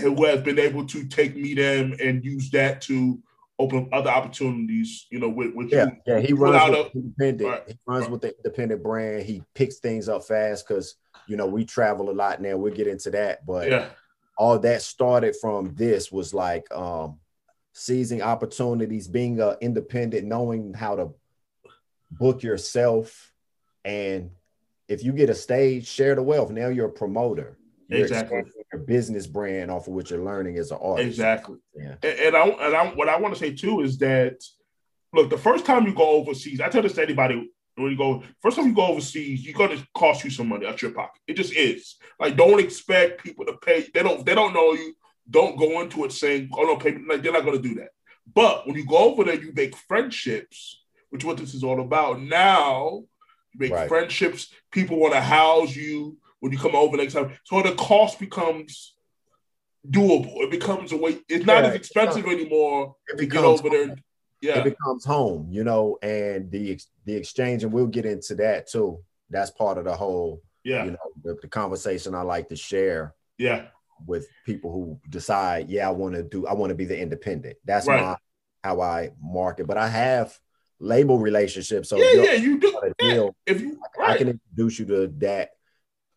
who has been able to take Midem and use that to open other opportunities, you know, with, with Yeah, you. yeah. He runs out with a- independent. Right, He runs right. with the independent brand. He picks things up fast because you know we travel a lot now. We'll get into that, but Yeah. all that started from this was like um seizing opportunities, being uh, independent, knowing how to book yourself, and if you get a stage, share the wealth. Now you're a promoter. You're Exactly. Your business brand off of what you're learning as an artist. Exactly. Yeah. And, and I and I what I want to say too is that look, the first time you go overseas, I tell this to anybody when you go first time you go overseas, you're gonna cost you some money out your pocket. It just is. Like don't expect people to pay. They don't they don't know you. Don't go into it saying, oh no, pay like they're not gonna do that. But when you go over there, you make friendships, which is what this is all about. Now you make Right. friendships, people want to house you when you come over next time. So the cost becomes doable. It becomes a way. It's not Yeah, as expensive anymore It to get becomes over there. Yeah, it becomes home, you know, and the the exchange, and we'll get into that too. That's part of the whole Yeah. You know, the, the conversation I like to share Yeah. with people who decide, yeah, I want to do, I want to be the independent. That's Right. my how I market. But I have label relationships. So yeah, yeah, you do. a Yeah. If you I can introduce you to that.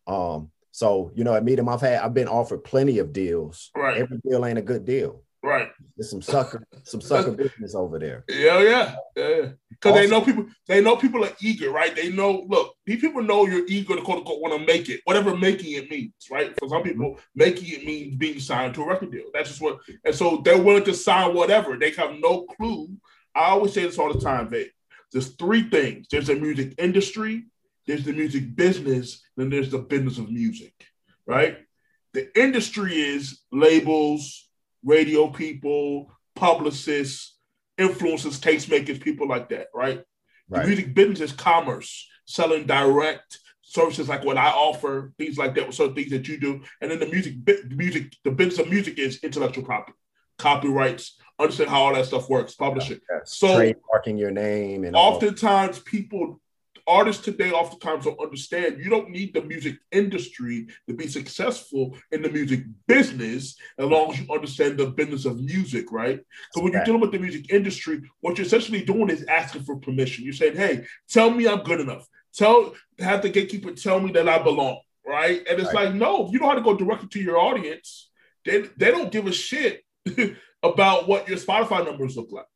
Um, so you know, at Midem, I've had I've been offered plenty of deals. Right. Every deal ain't a good deal. right. There's some sucker, some sucker business over there. Yeah, yeah, yeah. Because they know people. They know people are eager, right? They know. Look, these people know you're eager to quote unquote want to make it, whatever making it means, right? For some people, making it means being signed to a record deal. That's just what. And so they're willing to sign whatever. They have no clue. I always say this all the time, Vic. There's three things. There's the music industry. There's the music business. Then there's the business of music, right? The industry is labels, radio people, publicists, influencers, tastemakers, people like that, right? The music business is commerce, selling direct services like what I offer, things like that, certain things that you do. And then the music, music, the business of music is intellectual property, copyrights, understand how all that stuff works, publishing. Yes. So trademarking your name and all. oftentimes people artists today oftentimes don't understand you don't need the music industry to be successful in the music business as long as you understand the business of music right? So when you're dealing with the music industry what you're essentially doing is asking for permission. You're saying hey tell me i'm good enough. Tell have the gatekeeper tell me that i belong right? And it's Right. like no you know how to go directly to your audience they, they don't give a shit (laughs) about what your spotify numbers look like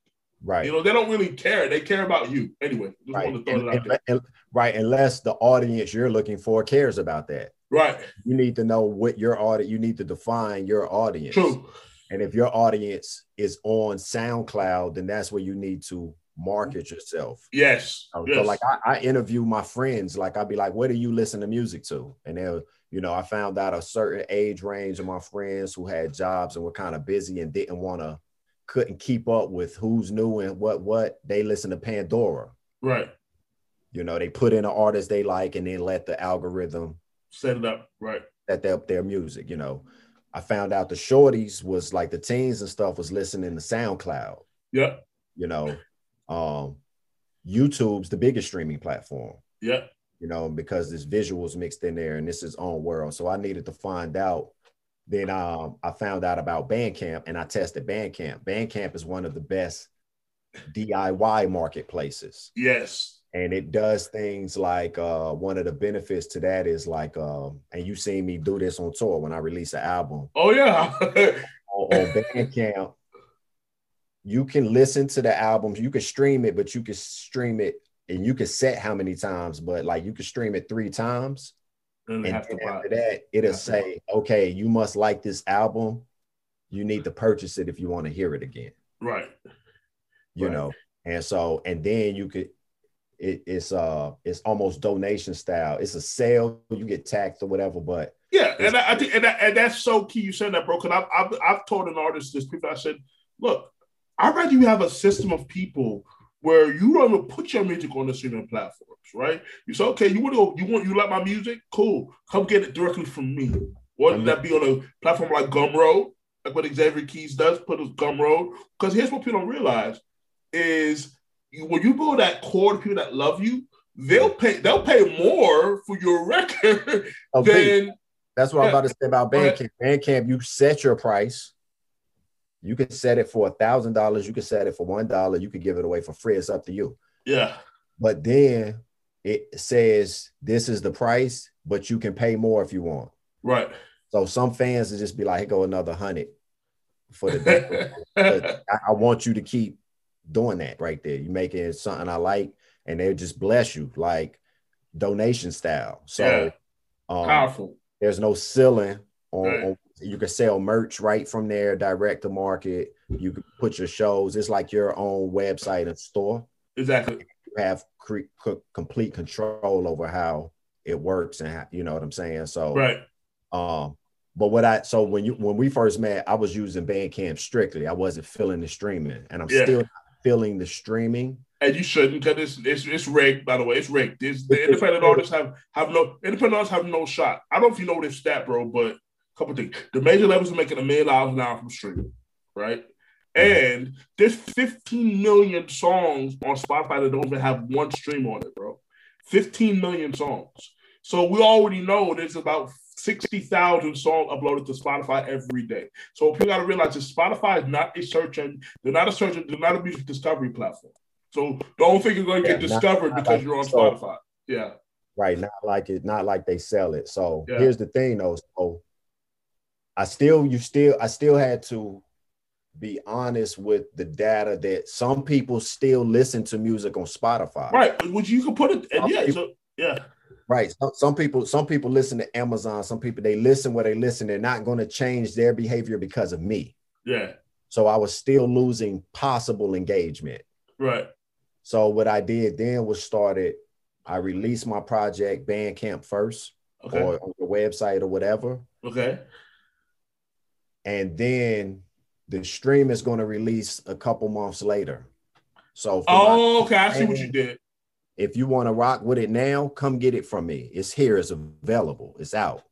right. you know, they don't really care. They care about you. Anyway, right. to throw And- it out there. and- and- right. Unless the audience you're looking for cares about that. Right. You need to know what your audience, you need to define your audience. True. And if your audience is on SoundCloud, then that's where you need to market yourself. Yes. So, yes. so like I, I interview my friends, like I'd be like, what do you listen to music to? And they'll, you know, I found out a certain age range of my friends who had jobs and were kind of busy and didn't want to, couldn't keep up with who's new and what what. They listen to Pandora. right. You know, they put in an artist they like and then let the algorithm Set it up. Right. set their, their music, you know. I found out the shorties was like the teens and stuff was listening to SoundCloud, Yeah. you know. Um YouTube's the biggest streaming platform. Yeah. you know, because there's visuals mixed in there and this is own world. So I needed to find out. Then um, I found out about Bandcamp and I tested Bandcamp. Bandcamp is one of the best DIY marketplaces. Yes. And it does things like uh, one of the benefits to that is like, um, and you seen me do this on tour when I release an album Oh yeah. (laughs) on, on Bandcamp. You can listen to the albums, you can stream it, but you can stream it and you can set how many times, but like you can stream it three times. And And then buy. after that, it'll say, okay, you must like this album. You need to purchase it if you want to hear it again, Right. you Right. know. And so, and then you could, it, it's uh, it's almost donation style. It's a sale, you get taxed or whatever, but Yeah, and I, I think and, that, and that's so key. You said that, bro. Because I've, I've I've told an artist this. People, I said, look, I'd rather you have a system of people where you don't even put your music on the streaming platforms, right? You say, okay, you want to, you want, you like my music? Cool, come get it directly from me. Whether that be on a platform like Gumroad, like what Xavier Keys does, put a Gumroad. Because here's what people don't realize is you, when you build that core of people that love you, they'll pay they'll pay more for your (laughs) record oh, than That's what I'm about to say about. Bandcamp. Bandcamp, you set your price. You can set it for a thousand dollars. You can set it for one dollar. You can give it away for free. It's up to you. yeah. But then it says this is the price, but you can pay more if you want. Right. So some fans will just be like, "Here go another hundred for the day." (laughs) I, I want you to keep doing that right there. You making it something I like, and they'll just bless you like donation style. So um, Powerful. there's no ceiling on, Right. on- you can sell merch right from there direct to market you can put your shows it's like your own website and store Exactly. you have cre- co- complete control over how it works and how, you know what i'm saying so Right. um but what i so when you when we first met i was using bandcamp strictly i wasn't feeling the streaming and i'm Yeah. still feeling the streaming And you shouldn't because it's, it's it's rigged, by the way. It's rigged. It's, the independent artists have have no independent artists have no shot. I don't know if you know this stat, bro, but couple things. The major labels are making a million dollars an hour from streaming, right? And there's 15 million songs on Spotify that don't even have one stream on it, bro. 15 million songs. So we already know there's about 60,000 songs uploaded to Spotify every day. So people got to realize that Spotify is not a search engine. They're not a search engine. They're not a music discovery platform. So don't think you're going to yeah, get discovered not, because like, you're on Spotify. Yeah. Right. Not like it, not like they sell it. So yeah. here's the thing though. So I still, you still, I still had to be honest with the data that some people still listen to music on Spotify. Right. Which you can put it, yeah. People, so, yeah. Right. Some, some people, some people listen to Amazon. Some people they listen where they listen. They're not going to change their behavior because of me. Yeah. So I was still losing possible engagement. Right. So what I did then was started. I released my project Bandcamp first, okay. or on the website or whatever. Okay. And then the stream is going to release a couple months later. So oh, okay, I see what you did. If you want to rock with it now, come get it from me. It's here, it's available, it's out.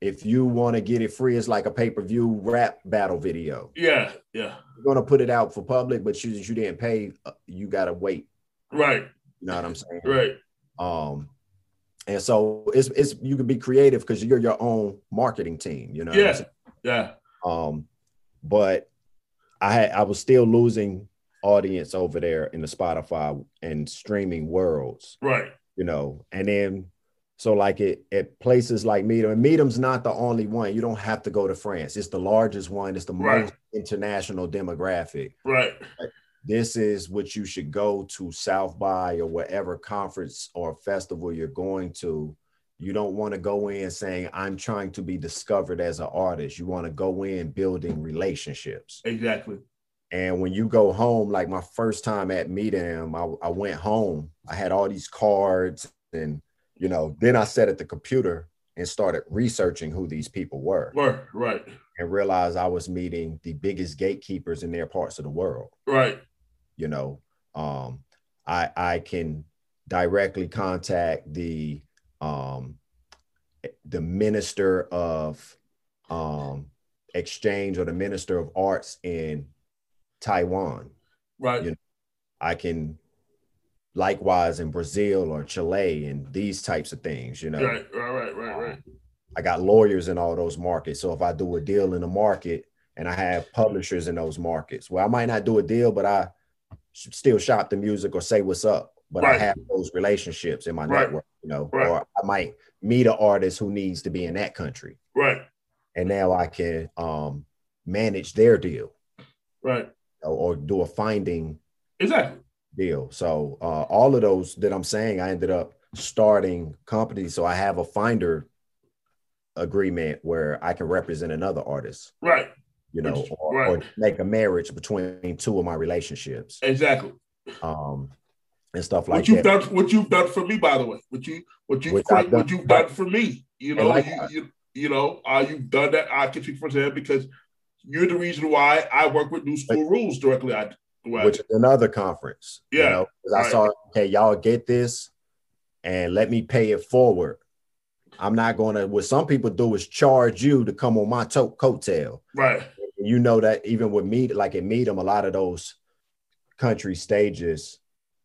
If you want to get it free, it's like a pay-per-view rap battle video. Yeah, yeah. You're gonna put it out for public, but you you didn't pay, uh, you gotta wait. Right. You know what I'm saying? Right. Um, and so it's it's you can be creative because you're your own marketing team. You know. Yeah. Yeah. Um, but I had I was still losing audience over there in the Spotify and streaming worlds. Right. You know, and then so like it at places like Midem, and Midem's not the only one. You don't have to go to France. It's the largest one. It's the right. most international demographic. Right. This is what you should go to South by or whatever conference or festival you're going to you don't want to go in saying i'm trying to be discovered as an artist. You want to go in building relationships. Exactly. And when you go home like my first time at Midem I, I went home. I had all these cards and you know then i sat at the computer and started researching who these people were. Right right. And realized i was meeting the biggest gatekeepers in their parts of the world. Right. You know um i i can directly contact the um, the minister of um, exchange or the minister of arts in Taiwan. Right. You know, I can likewise in Brazil or Chile and these types of things, you know. Right, right, right, right, right. I got lawyers in all those markets. So if I do a deal in a market and I have publishers in those markets, well, I might not do a deal, but I still shop the music or say what's up. But right. I have those relationships in my right. network you know, right. or I might meet an artist who needs to be in that country. Right. And now I can um manage their deal. Right. Or, or do a finding exactly deal. So uh all of those that I'm saying, I ended up starting companies. So I have a finder agreement where I can represent another artist. Right. You know, or, right. or make a marriage between two of my relationships. Exactly. Um, and stuff like what you've that. Done, what you've done for me, by the way, what you what you done, what you've done for me. You know, like you, you, you, know, uh, you've done that. I can speak for him because you're the reason why I work with New School like, Rules directly. I, which is another conference. Yeah, you know, right. I saw okay, y'all get this, and let me pay it forward. I'm not going to. What some people do is charge you to come on my to- coattail. Right. You know that even with me, like at Midem, a lot of those country stages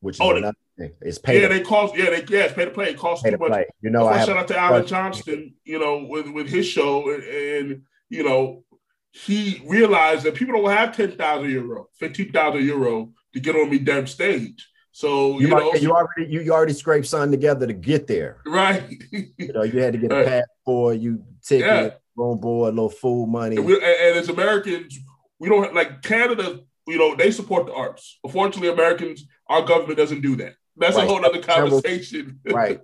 which is oh, another thing. It's pay. Yeah, they cost. Yeah, they yeah, it's pay to play. It costs too much. Play. You know, I shout out to Alan Johnston. You know, with with his show, and, and you know, he realized that people don't have ten thousand euro, fifteen thousand euro to get on Midem stage. So you, you know, you already you, you already scraped something together to get there, right? you know, you had to get a (laughs) passport, you ticket, yeah. on board, a little food money, and, we, and, and as Americans, we don't like Canada you know, they support the arts. Unfortunately, Americans, our government doesn't do that. That's right. a whole other conversation. Several, (laughs) right.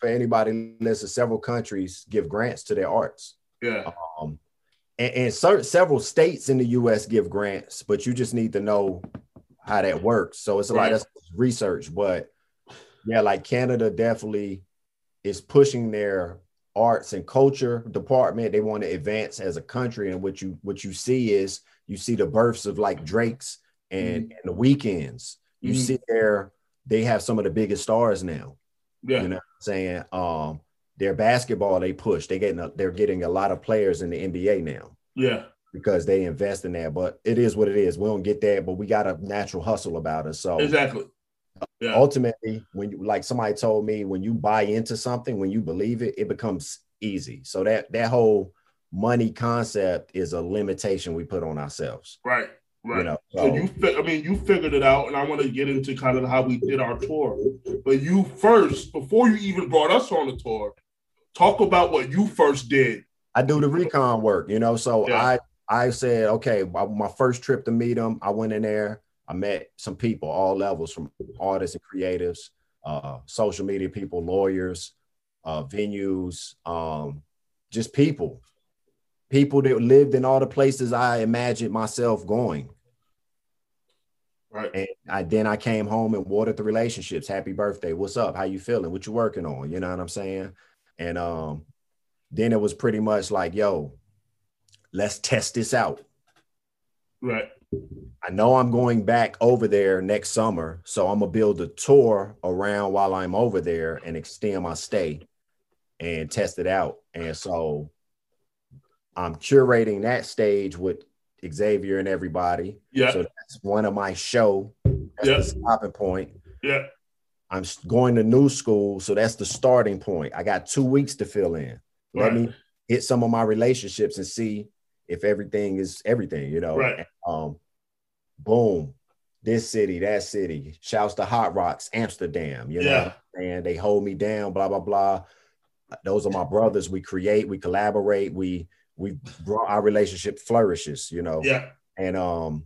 For anybody listen, several countries give grants to their arts. Yeah. Um, and, and certain, several states in the U.S. give grants, but you just need to know how that works. So it's a right. lot of research, but yeah, like Canada definitely is pushing their arts and culture department. They want to advance as a country, and what you what you see is you see the births of like Drake's and, mm-hmm. and the Weeknds. You mm-hmm. see there they have some of the biggest stars now. Yeah. You know I'm saying? Um their basketball they push. They getting a, they're getting a lot of players in the NBA now. Yeah. Because they invest in that. But it is what it is. We don't get that, but we got a natural hustle about us. So exactly. yeah. ultimately, when you like somebody told me, when you buy into something, when you believe it, it becomes easy. So that that whole money concept is a limitation we put on ourselves. Right. Right. You know, so, so you, fi- I mean, you figured it out, and I want to get into kind of how we did our tour. But you first, before you even brought us on the tour, talk about what you first did. I do the recon work, you know. So yeah. I I said, okay, my first trip to Midem, I went in there. I met some people, all levels, from artists and creatives, uh, social media people, lawyers, uh, venues, um, just people, people that lived in all the places I imagined myself going. Right. And I then I came home and watered the relationships. Happy birthday. What's up? How you feeling? What you working on? You know what I'm saying? And um, then it was pretty much like, yo, let's test this out. Right. I know I'm going back over there next summer, so I'm gonna build a tour around while I'm over there and extend my stay and test it out. And so I'm curating that stage with Xavier and everybody. Yeah. So that's one of my show. That's yeah. the stopping point. Yeah. I'm going to new school, so that's the starting point. I got two weeks to fill in. Let me hit some of my relationships and see if everything is everything, you know. Right. Um, boom, this city, that city. Shouts to Hot Rocks, Amsterdam. You know, and they hold me down. Blah blah blah. Those are my brothers. We create, we collaborate, we we brought our relationship flourishes. You know. Yeah. And um,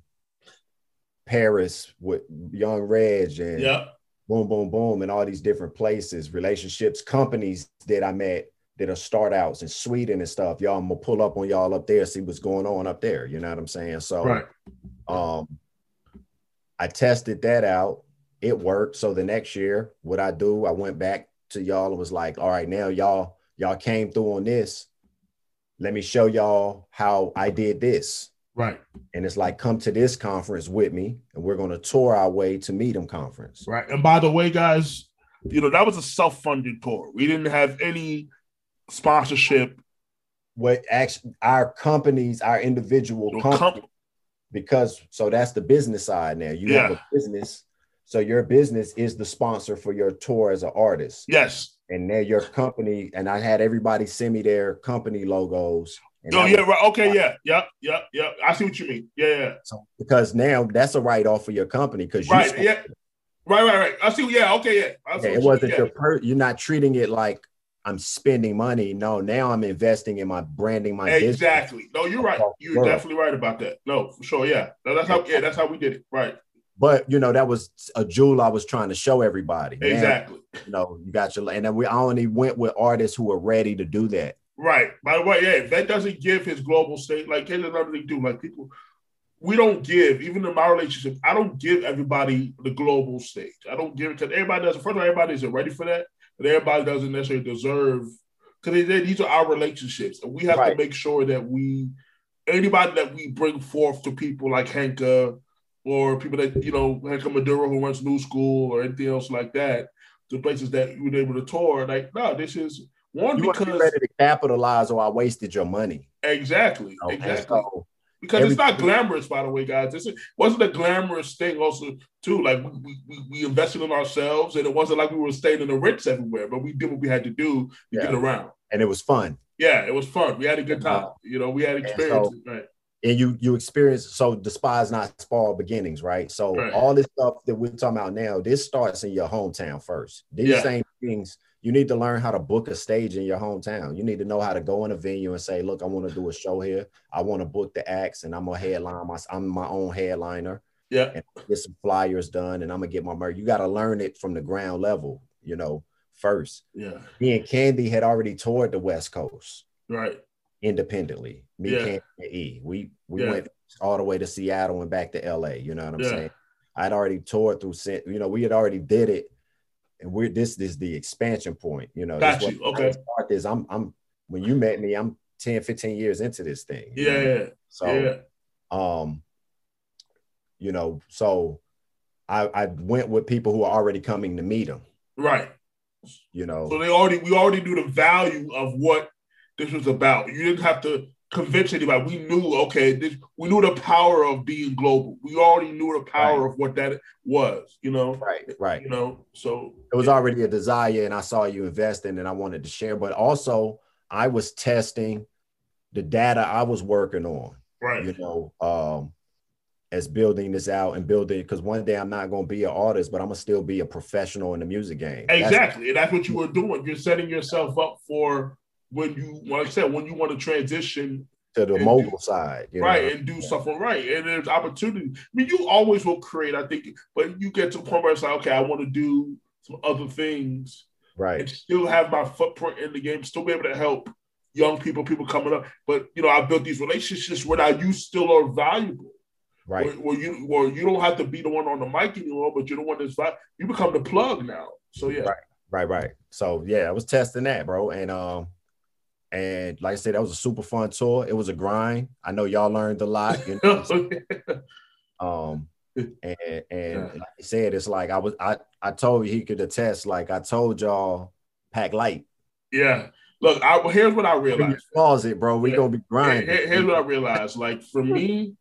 Paris with Young Reg and yeah. boom, boom, boom, and all these different places, relationships, companies that I met that are start outs in Sweden and stuff. Y'all, I'm gonna pull up on y'all up there, see what's going on up there. You know what I'm saying? So, right. um, I tested that out. It worked. So the next year, what I do, I went back to y'all and was like, all right, now y'all, y'all came through on this. Let me show y'all how I did this. Right. And it's like, come to this conference with me, and we're going to tour our way to Midem conference. Right. And by the way, guys, you know, that was a self funded tour. We didn't have any sponsorship. What actually our companies, our individual companies, com- because so that's the business side now. You yeah. have a business, so your business is the sponsor for your tour as an artist. Yes. And now your company, and I had everybody send me their company logos. oh yeah, right. Okay, yeah, yeah, yeah, yeah. I see what you mean. Yeah, yeah. So because now that's a write off for your company because right, yeah, right, right, right. I see. Yeah, okay, yeah. yeah it wasn't your per. You're not treating it like I'm spending money. No, now I'm investing in my branding, my business. exactly. Business. No, you're right. You're definitely right about that. No, for sure. Yeah, no, that's how. Yeah, that's how we did it. Right. But you know that was a jewel I was trying to show everybody. Exactly. Now, you know, you got your and then we only went with artists who were ready to do that. Right. By the way, yeah, that doesn't give his global state, like here's another thing too. Like people, we don't give even in my relationship. I don't give everybody the global stage. I don't give it because everybody doesn't. First of all, everybody isn't ready for that but everybody doesn't necessarily deserve because these are our relationships, and we have right. to make sure that we anybody that we bring forth to people like Henka or people that you know Henka Maduro who runs New School or anything else like that, to places that you were able to tour. Like, no, this is one you because ready to capitalize or I wasted your money. Exactly. Okay. Exactly. So, because Every, it's not glamorous, by the way, guys. This wasn't a glamorous thing. Also, too, like we, we, we invested in ourselves, and it wasn't like we were staying in the Ritz everywhere, but we did what we had to do to yeah. get around, and it was fun. Yeah, it was fun. We had a good time. You know, we had experience. So, right. And you you experience so despise not small beginnings, right? So right. all this stuff that we're talking about now, this starts in your hometown first. These yeah. same things you need to learn how to book a stage in your hometown. You need to know how to go in a venue and say, "Look, I want to do a show here. I want to book the acts, and I'm a headline. My, I'm my own headliner. Yeah, and get some flyers done, and I'm gonna get my merch. You got to learn it from the ground level, you know, first. Yeah. Me and Candy had already toured the West Coast, right, independently. Me, yeah. Candy, and E. We we yeah. went all the way to Seattle and back to LA. You know what I'm yeah. saying? I'd already toured through, you know, we had already did it and we're this is the expansion point. You know, got you. Okay. Start this. I'm I'm when you met me, I'm 10, 15 years into this thing. Yeah, yeah. So um, you know, so I I went with people who are already coming to Midem. Right. You know, so they already we already knew the value of what this was about. You didn't have to convince anybody. We knew, okay, this, we knew the power of being global. We already knew the power right. of what that was, you know? Right, right. You know, so it was already a desire, and I saw you investing, and I wanted to share. But also, I was testing the data I was working on. Right. You know, um, as building this out and building because one day I'm not going to be an artist, but I'm gonna still be a professional in the music game. Exactly, that's, and that's what you were doing. You're setting yourself up for when you, like I said, when you want to transition to the mogul do, side, right, know? and do yeah. something right, and there's opportunity. I mean, you always will create, I think, but you get to a point where it's like, okay, I want to do some other things, right, and still have my footprint in the game, still be able to help young people, people coming up. But you know, I built these relationships where now you still are valuable. Right. Where, where, you where you don't have to be the one on the mic anymore, but you're the one that's you become the plug now. So yeah. Right. Right, right. So yeah, I was testing that, bro. And um and like I said, that was a super fun tour. It was a grind. I know y'all learned a lot. You know? (laughs) um, and and like I said, it's like I was I I told you he could attest. Like I told y'all, pack light. Yeah. Look, I, here's what I realized. Pause it, bro. We yeah. gonna be grinding. Here, here's what I realized. Like for me,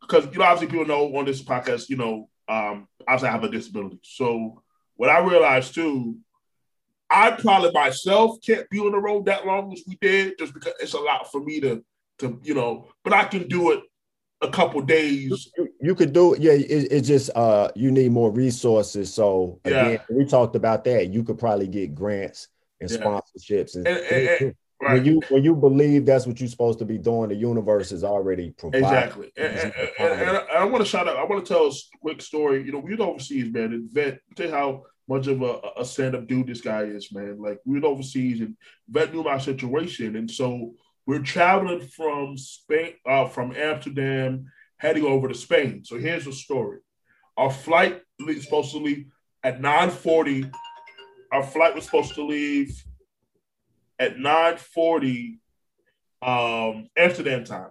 because you know, obviously people know on this podcast, you know, um, obviously I have a disability. So what I realized too I probably myself can't be on the road that long as we did, just because it's a lot for me to to you know. But I can do it a couple days. You, you could do it. Yeah, it, it's just uh you need more resources. So again, yeah. we talked about that. You could probably get grants and yeah. sponsorships and, and, and, and right. when you when you believe that's what you're supposed to be doing, the universe is already providing. Exactly. And, I want to shout out. I want to tell a quick story. You know, we are overseas, man. And vet, tell how much of a, a stand-up dude this guy is, man. Like we were overseas and Vet knew my situation. And so we're traveling from Spain, uh, from Amsterdam, heading over to Spain. So here's the story. Our flight is supposed to leave at 940. Our flight was supposed to leave at 940 um, Amsterdam time.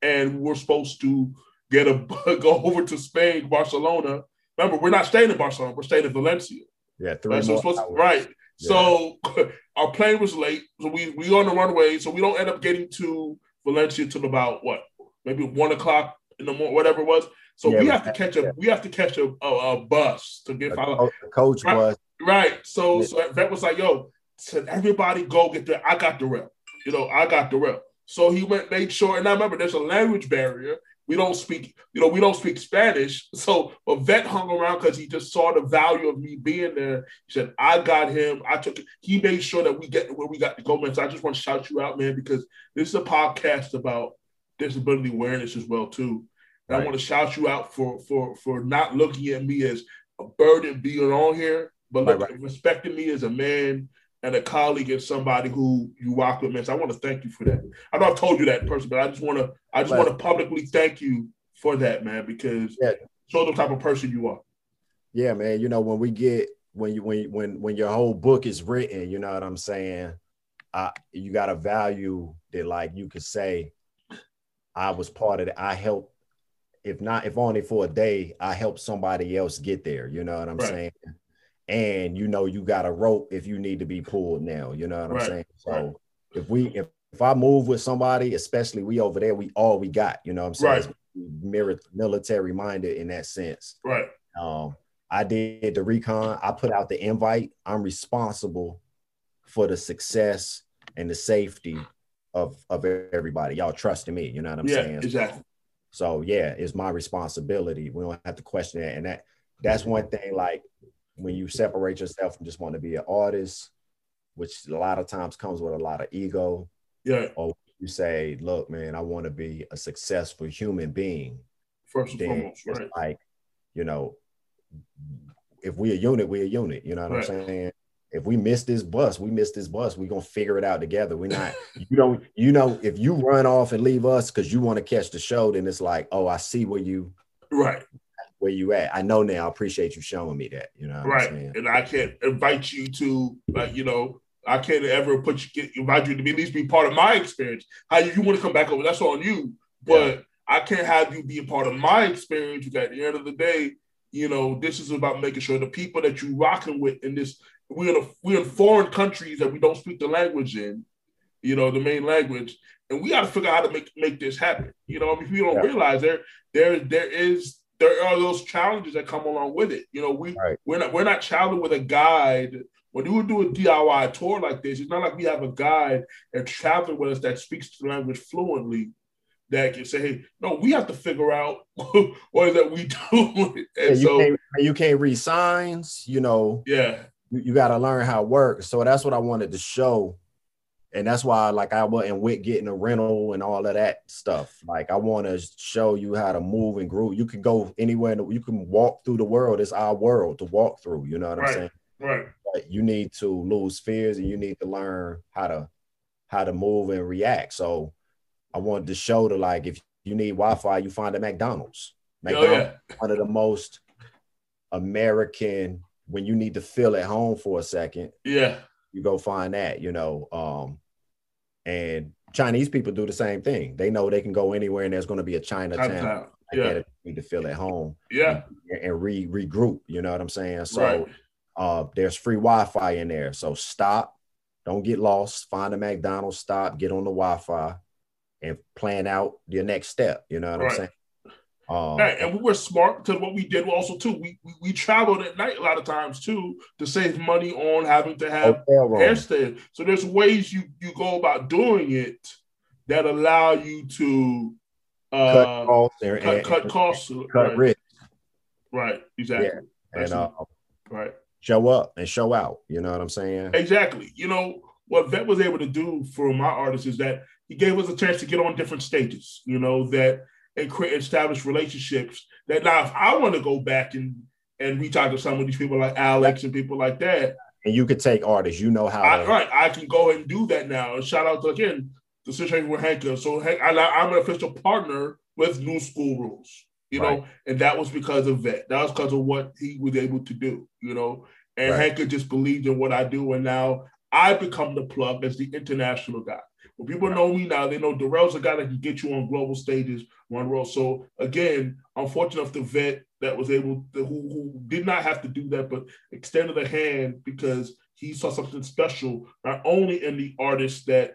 And we're supposed to get a (laughs) go over to Spain, Barcelona. Remember, we're not staying in Barcelona, we're staying in Valencia. Yeah, three right, so to, right. Yeah. So (laughs) our plane was late, so we we on the runway, so we don't end up getting to Valencia till about what, maybe one o'clock in the morning, whatever it was. So yeah, we have to catch a yeah. we have to catch a, a, a bus to get a, a coach right, bus. Right. So so Vet was like, "Yo, said everybody go get the I got the rail. You know, I got the rail." So he went made sure, and I remember there's a language barrier. We don't speak, you know, we don't speak Spanish. So, a Vet hung around because he just saw the value of me being there. He said, I got him. I took it. He made sure that we get where we got to go, man. So I just want to shout you out, man, because this is a podcast about disability awareness as well, too. And right. I want to shout you out for for for not looking at me as a burden being on here, but right, right. respecting me as a man and a colleague and somebody who you rock with, man. So I want to thank you for that. I know I've told you that in person, but I just want to I just want to publicly thank you for that, man, because yeah. show the type of person you are. Yeah, man. You know, when we get when you when when when your whole book is written, you know what I'm saying? Uh, you got a value that like you could say, I was part of it. I helped, if not, if only for a day, I helped somebody else get there. You know what I'm right. saying? And you know you got a rope if you need to be pulled now. You know what I'm right. saying? So right. if we if if I move with somebody, especially we over there, we all we got. You know what I'm saying? Right. Military minded in that sense. Right. Um, I did the recon. I put out the invite. I'm responsible for the success and the safety of of everybody. Y'all trusting me. You know what I'm yeah, saying? Exactly. So yeah, it's my responsibility. We don't have to question that. And that that's one thing. Like when you separate yourself from just want to be an artist, which a lot of times comes with a lot of ego. Yeah. Or you say, look, man, I want to be a successful human being. First and foremost, right. Like, you know, if we are a unit, we are a unit. You know what right. I'm saying? If we miss this bus, we miss this bus. We're gonna figure it out together. We're not, (laughs) you don't, you know, if you run off and leave us because you want to catch the show, then it's like, oh, I see where you right where you at. I know now. I appreciate you showing me that. You know, right? And I can't invite you to like you know. I can't ever put you get, invite you to be at least be part of my experience. How you, you want to come back over? That's on you. But yeah. I can't have you be a part of my experience. Because at the end of the day, you know, this is about making sure the people that you rocking with in this. We're in a, we're in foreign countries that we don't speak the language in. You know, the main language, and we got to figure out how to make make this happen. You know, I mean, people don't yeah. realize there there there is there are those challenges that come along with it. You know, we right. we're not we're not traveling with a guide. When you do a DIY tour like this, it's not like we have a guide that's traveling with us that speaks the language fluently that can say, "Hey, no, we have to figure out (laughs) what is that we (laughs) do." and yeah, you so can't, you can't read signs. You know, yeah, you, you got to learn how it works. So that's what I wanted to show and that's why like I wasn't with getting a rental and all of that stuff. Like I want to show you how to move and groove. You can go anywhere. You can walk through the world. It's our world to walk through. You know what right. I'm saying? Right. But you need to lose fears and you need to learn how to how to move and react. So I wanted to show to like if you need Wi-Fi, you find a McDonald's. McDonald's oh, yeah. one of the most American when you need to feel at home for a second. Yeah. You go find that, you know. Um, and Chinese people do the same thing. They know they can go anywhere and there's going to be a Chinatown. Chinatown. Yeah. Need to feel at home. Yeah. And, and, re regroup. You know what I'm saying? So right. uh, there's free Wi-Fi in there. So stop. Don't get lost. Find a McDonald's. Stop. Get on the Wi-Fi, and plan out your next step. You know what right. I'm saying? Um, and we were smart because what we did also too, we, we, we traveled at night a lot of times too to save money on having to have airstay. So there's ways you you go about doing it that allow you to uh, cut costs, cut, and, cut costs, cut right. risk. Right, exactly. Yeah. And uh, right, show up and show out. You know what I'm saying? Exactly. You know what Vet was able to do for my artists is that he gave us a chance to get on different stages. You know that and create established relationships that now if I want to go back and and reach out to some of these people like Alex and people like that. And you could take artists, you know how I, right. I can go and do that now. And shout out to again the situation with Hank. So Hank, I, am an official partner with New School Rules, you right. know, and that was because of that. That was because of what he was able to do, you know. And right. Hank just believed in what I do, and now I become the plug as the international guy. When people know me now, they know Durell's a guy that can get you on global stages, one roll. So again, I'm fortunate enough to vet that was able to, who, who did not have to do that, but extended a hand because he saw something special, not only in the artist that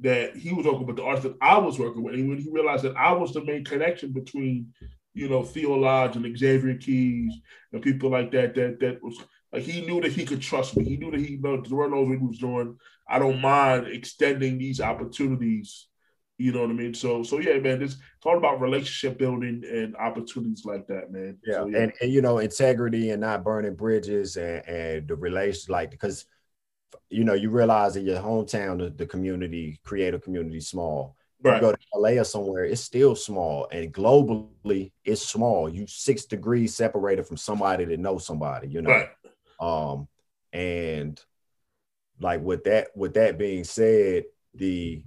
that he was working with, the artist that I was working with. And when he realized that I was the main connection between, you know, Theo Lodge and Xavier Keys and people like that, that that was like he knew that he could trust me. He knew that he knows the knows what he was doing. I don't mind extending these opportunities. You know what I mean? So so yeah, man, it's, it's all about relationship building and opportunities like that, man. Yeah, so, yeah. And, and you know, integrity and not burning bridges and, and the relation like because you know, you realize in your hometown the, the community, creative community small. Right. You go to LA or somewhere, it's still small. And globally, it's small. You six degrees separated from somebody that knows somebody, you know. Right. Um, and like with that, with that being said, the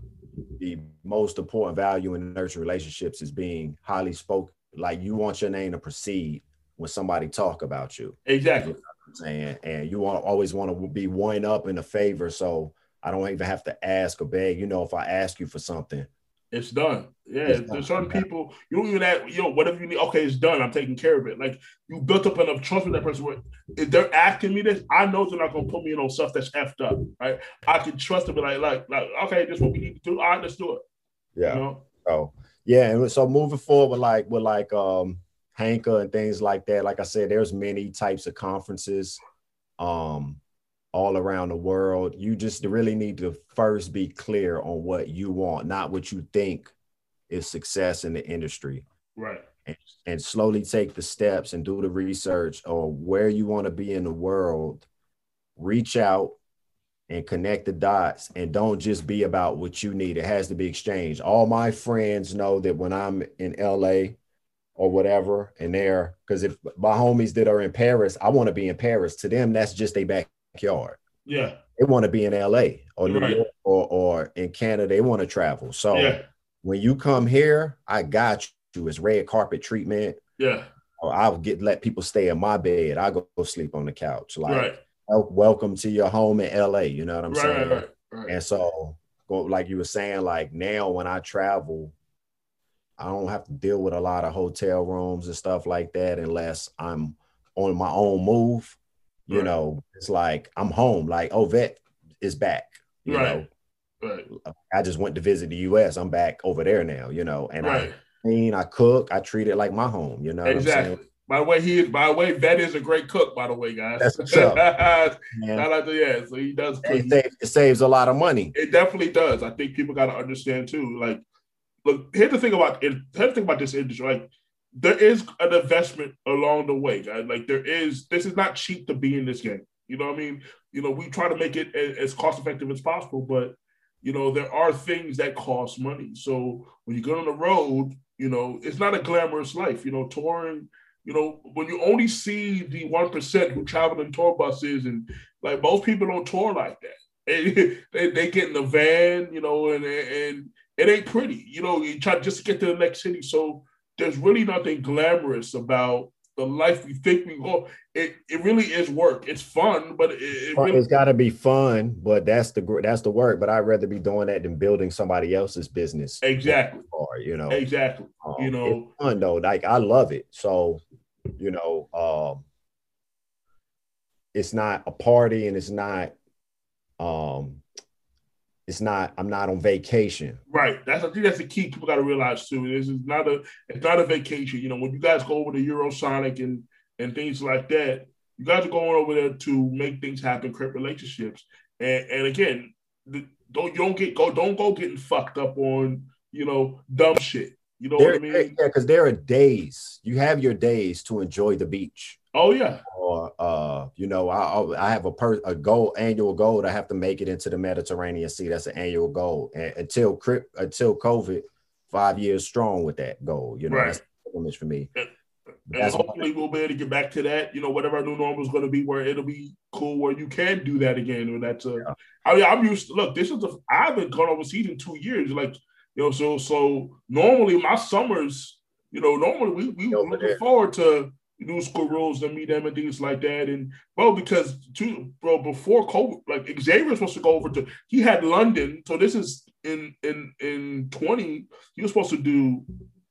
the most important value in nurture relationships is being highly spoken. Like you want your name to proceed when somebody talk about you. Exactly. You know I'm saying, and you want always want to be one up in a favor. So I don't even have to ask or beg. You know, if I ask you for something, it's done. Yeah, it's there's certain people you don't even have, you know, whatever you need. Okay, it's done. I'm taking care of it. Like you built up enough trust with that person. Where if they're asking me this, I know they're not gonna put me in on stuff that's effed up. Right? I can trust them. Like, like, like, okay, this is what we need to do. All right, let's do it. Yeah. You know? Oh, yeah. And so moving forward, with like with like um Hanka and things like that. Like I said, there's many types of conferences. Um, all around the world. You just really need to first be clear on what you want, not what you think is success in the industry. Right. And, and slowly take the steps and do the research on where you want to be in the world. Reach out and connect the dots and don't just be about what you need. It has to be exchanged. All my friends know that when I'm in LA or whatever, and they're because if my homies that are in Paris, I want to be in Paris. To them, that's just a back backyard. Yeah. They want to be in LA or New right. York or, or in Canada. They want to travel. So yeah. when you come here, I got you. It's red carpet treatment. Yeah. Or I'll get let people stay in my bed. I go, go sleep on the couch. Like right. welcome to your home in LA. You know what I'm right, saying? Right, right, And so like you were saying, like now when I travel, I don't have to deal with a lot of hotel rooms and stuff like that unless I'm on my own move you right. know, it's like I'm home. Like, oh, vet is back. You right. know, Right. Uh, I just went to visit the U.S. I'm back over there now, you know, and. I clean, I cook, I treat it like my home. You know, Exactly. saying? By the way, he is. By the way, Vet is a great cook. By the way, guys. That's what's up. (laughs) Shout out to yeah. So he does cook. it, saves, it saves a lot of money. It definitely does. I think people got to understand too. Like, look, here's the thing about it. Here's the thing about this industry. Like, there is an investment along the way, guys. Like, there is. This is not cheap to be in this game. You know what I mean? You know, we try to make it as, cost effective as possible, but you know, there are things that cost money. So when you go on the road, you know, it's not a glamorous life. You know, touring. You know, when you only see the one percent who travel in tour buses, and like most people don't tour like that. (laughs) They, they, they get in the van, you know, and and it ain't pretty. You know, you try just to get to the next city. So there's really nothing glamorous about the life we think we go. It it really is work. It's fun, but it, it really, It's got to be fun, but that's the that's the work. But I'd rather be doing that than building somebody else's business. exactly, Or you know, exactly. Um, You know, it's fun though. Like I love it. So, you know, um, it's not a party and it's not, um, it's not. I'm not on vacation. Right. That's I think that's the key people got to realize too. This is not a it's not a vacation. You know, when you guys go over to Eurosonic and and things like that, you guys are going over there to make things happen, create relationships. And and again, the, don't you don't get go don't go getting fucked up on you know dumb shit. You know There, what I mean? yeah, because there are days you have your days to enjoy the beach. Oh yeah, Or, uh, you know, I I have a per a goal annual goal I have to make it into the Mediterranean Sea. That's an annual goal, and until until COVID, five years strong with that goal. You know, Right. that's image for me. and That's hopefully we'll be able to get back to that. You know, whatever our new normal is going to be, where it'll be cool, where you can do that again. Or that's a. Yeah. I mean, I'm used to look. This is the I haven't gone overseas in two years. Like you know, so so normally my summers, you know, normally we we Over looking there. forward to new school rules and Midem and things like that. And bro, because to bro before COVID, like Xavier was supposed to go over to he had London. So this is in in in twenty. He was supposed to do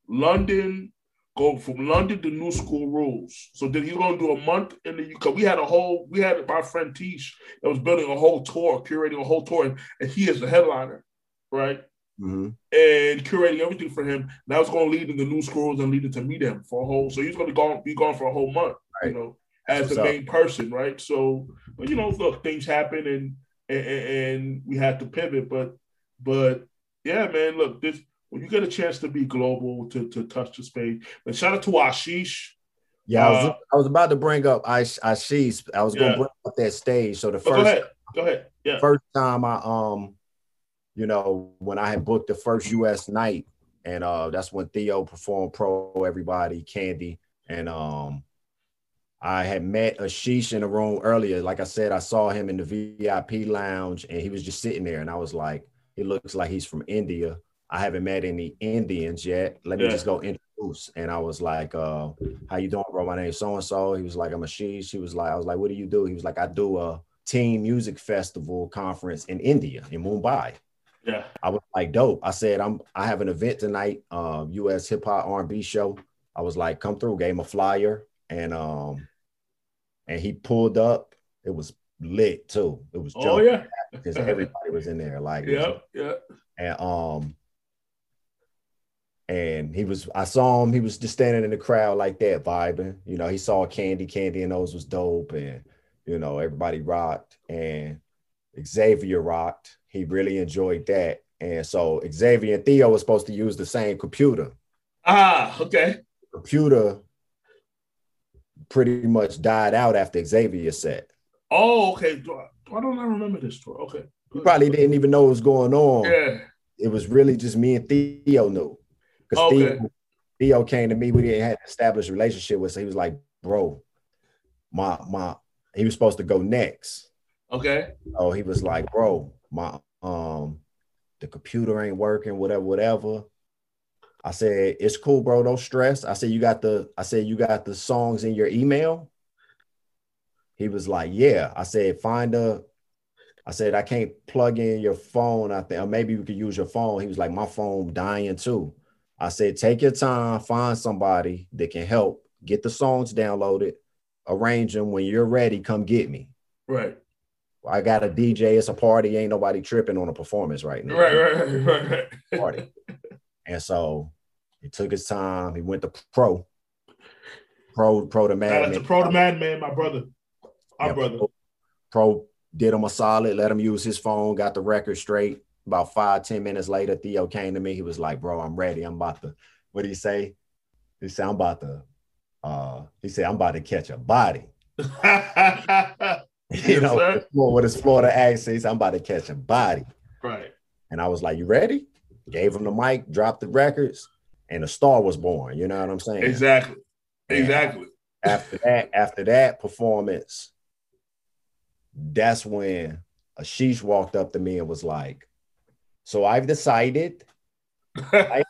London, go from London to New School Rules. So then he's to do a month in the UK. We had a whole, we had my friend Tish that was building a whole tour, curating a whole tour, and, and he is the headliner, right? Mhm. And curating everything for him. That was going to lead into New School Rules and lead into Midem for a whole. So he's going to go be gone for a whole month, Right. you know, as What's the up. main person, right? So, but you know, look, things happen and and, and we had to pivot, but but yeah, man, look, this when you get a chance to be global, to to touch the space. But shout out to Ashish. Yeah, I was, Uh, I was about to bring up Ish- Ashish. I was going to bring up that stage. So the Oh, go ahead, go ahead. Yeah, first time I um, you know, when I had booked the first US night, and uh that's when Theo performed pro everybody, Candy, and um I had met Ashish in the room earlier. Like I said, I saw him in the VIP lounge and he was just sitting there, and I was like, he looks like he's from India. I haven't met any Indians yet. Let me Yeah. just go introduce. And I was like, uh, how you doing, bro? My name's so and so. He was like, I'm Ashish. He was like, I was like, what do you do? He was like, I do a team music festival conference in India, in Mumbai. Yeah, I was like, dope. I said, I'm I have an event tonight, um, US hip hop R&B show. I was like, come through, gave him a flyer, and um, and he pulled up. It was lit too. It was oh yeah, because everybody was in there. Like, (laughs) yeah, yeah. and um, and he was. I saw him. He was just standing in the crowd like that, vibing. You know, he saw Candy. Candy and those was dope, and you know, everybody rocked, and Xavier rocked. He really enjoyed that. And so Xavier and Theo was supposed to use the same computer. Ah, okay. Computer pretty much died out after Xavier set. Oh, okay. Why don't I remember this tour? Okay, He probably didn't even know what was going on. Yeah, It was really just me and Theo knew. Because Okay. Theo, Theo came to me. We didn't have an established relationship with. So he was like, bro, my my he was supposed to go next. okay. Oh, he was like, bro, my um the computer ain't working, whatever, whatever. I said, it's cool, bro. Don't stress. I said, you got the I said, you got the songs in your email. He was like, Yeah. I said, find a I said, I can't plug in your phone. I think or maybe we could use your phone. He was like, My phone dying too. I said, take your time, find somebody that can help, get the songs downloaded, arrange them. When you're ready, come get me. Right. I got a DJ, it's a party, ain't nobody tripping on a performance right now. Right, right, right. Party. and so he took his time. He went to pro. Pro, pro to madman. man. out to Pro to Madman, my brother. Our Yeah, brother. Pro, Pro did him a solid, let him use his phone, got the record straight. About five, ten minutes later, Theo came to me. He was like, Bro, I'm ready. I'm about to, what did he say? He said, I'm about to, uh, he said, I'm about to catch a body. (laughs) you know, sir. with his Florida accent, I'm about to catch a body. right. And I was like, You ready? Gave him the mic, dropped the records, and a star was born. You know what I'm saying? Exactly. Yeah. Exactly. after that, after that performance, that's when Ashish walked up to me and was like, So I've decided (laughs) I,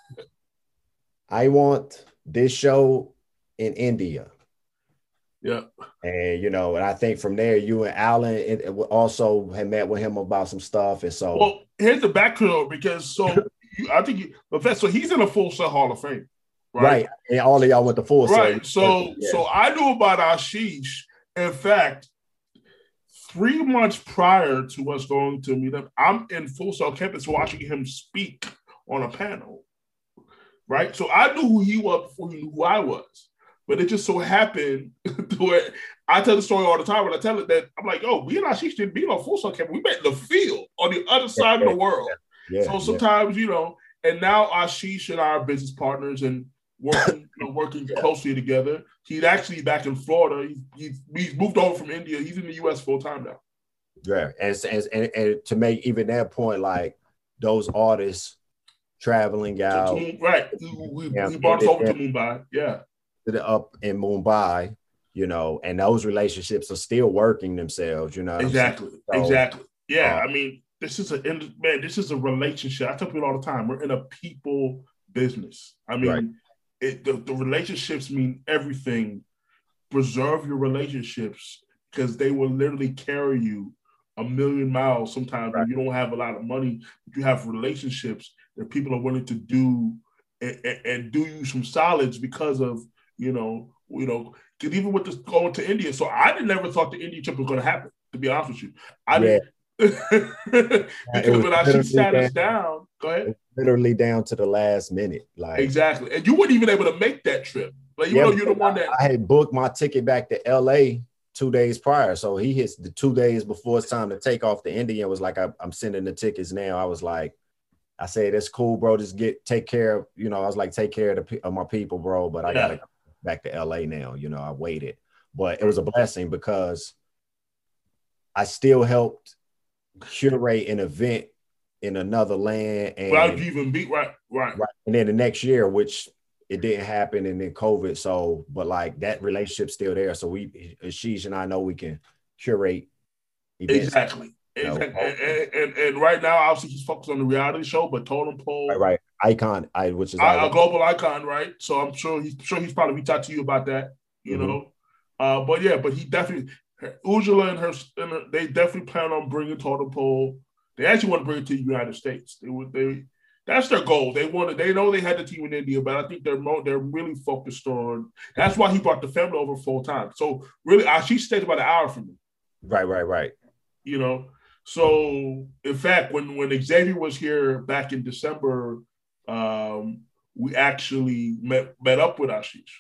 I want this show in India. Yeah. And you know, and I think from there, you and Alan it, it also had met with him about some stuff. And so Well, here's the background because so you, I think you, Professor, he's in a Full Sail Hall of Fame, right. right? And all of y'all went to full Right. Sail. So, Yeah. so I knew about Ashish. In fact, three months prior to us going to meet up, I'm in Full Sail campus watching him speak on a panel. Right. So I knew who he was before he knew who I was. But it just so happened to (laughs) where I tell the story all the time when I tell it that I'm like, oh, we and Ashish didn't meet on Full Sail campus. We met in the field on the other side of the world. yeah, So yeah. sometimes, you know, and now Ashish and I are business partners and working, you know, working closely together. He's actually back in Florida. He's, he's, he's moved over from India. He's in the U.S. full time now. Yeah, and, and and and to make even that point, like those artists traveling out right. We, we, Yeah. we brought us over to Mumbai. Yeah. Up in Mumbai, you know, and those relationships are still working themselves. You know, what I'm saying? Exactly. So, exactly. Yeah. uh, I mean, this is a man. This is a relationship. I tell people all the time. We're in a people business. I mean, Right. it, the, the relationships mean everything. Preserve your relationships because they will literally carry you a million miles sometimes Right. you don't have a lot of money. But you have relationships that people are willing to do and, and, and do you some solids because of you know you know because even with this going to India, so I didn't never thought the India trip was going to happen. To be honest with you, I Yeah. didn't (laughs) because when Ashish sat us down, go ahead. literally down to the last minute. Like Exactly, and you weren't even able to make that trip. Like even Yeah, though you're the one that I had booked my ticket back to LA two days prior. So he hits the two days before it's time to take off the Indian was like, I, I'm sending the tickets now. I was like, I said, that's cool, bro. Just get take care of, you know, I was like, take care of, the, of my people, bro. But I Yeah. gotta go back to LA now. You know, I waited. But it was a blessing because I still helped curate an event in another land and without you even beat right, right. Right. And then the next year, which it didn't happen, and then COVID. So, but like that relationship's still there. So we, Ashish and I know we can curate events. Exactly. Exactly. And, and, and, and right now, obviously, he's focused on the reality show, but Totem Pole, Right, right. Icon, I which is a, a global icon, right? So I'm sure he's sure he's probably reached out to you about that, you Mhm. know. Uh, but yeah, but he definitely Ujula and her, and her they definitely plan on bringing Totem Pole. They actually want to bring it to the United States. They would they that's their goal. They wanted they know they had the team in India, but I think they're more they're really focused on. That's why he brought the family over full time. So really, uh, she stayed about an hour from me. right, right, right. you know. So in fact, when when Xavier was here back in December, um, we actually met met up with Ashish,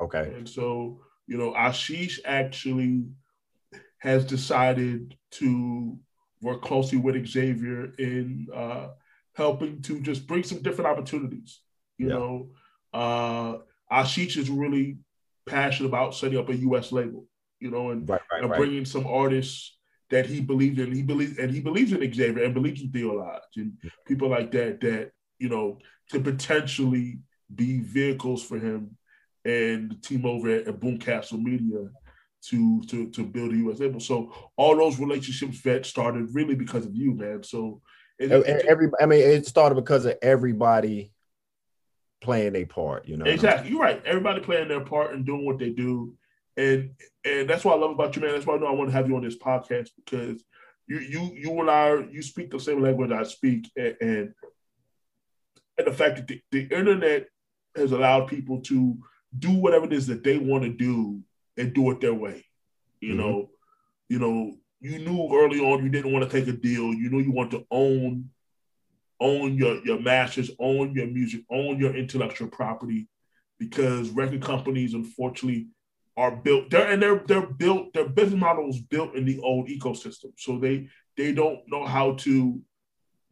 Okay. and so you know Ashish actually has decided to work closely with Xavier in uh, helping to just bring some different opportunities. You Yeah. know, uh, Ashish is really passionate about setting up a U.S. label. You know, and Right, right, and right. bringing some artists that he believes in. He believes and he believes in Xavier and believes in Theo Lodge and people like that that you know could potentially be vehicles for him and the team over at, at Boom Castle Media to to to build a U.S. label. So all those relationships that started really because of you, man. So it, it- Every, I mean, it started because of everybody playing a part. You know, Exactly. You're right. Everybody playing their part and doing what they do. And and that's what I love about you, man. That's why I know I want to have you on this podcast because you you you and I you speak the same language I speak and and, and the fact that the, the internet has allowed people to do whatever it is that they want to do and do it their way. You Mhm. know, you know, you knew early on you didn't want to take a deal. You knew you want to own own your your masters, own your music, own your intellectual property, because record companies, unfortunately, are built. They're and they're they're built. Their business model is built in the old ecosystem, so they they don't know how to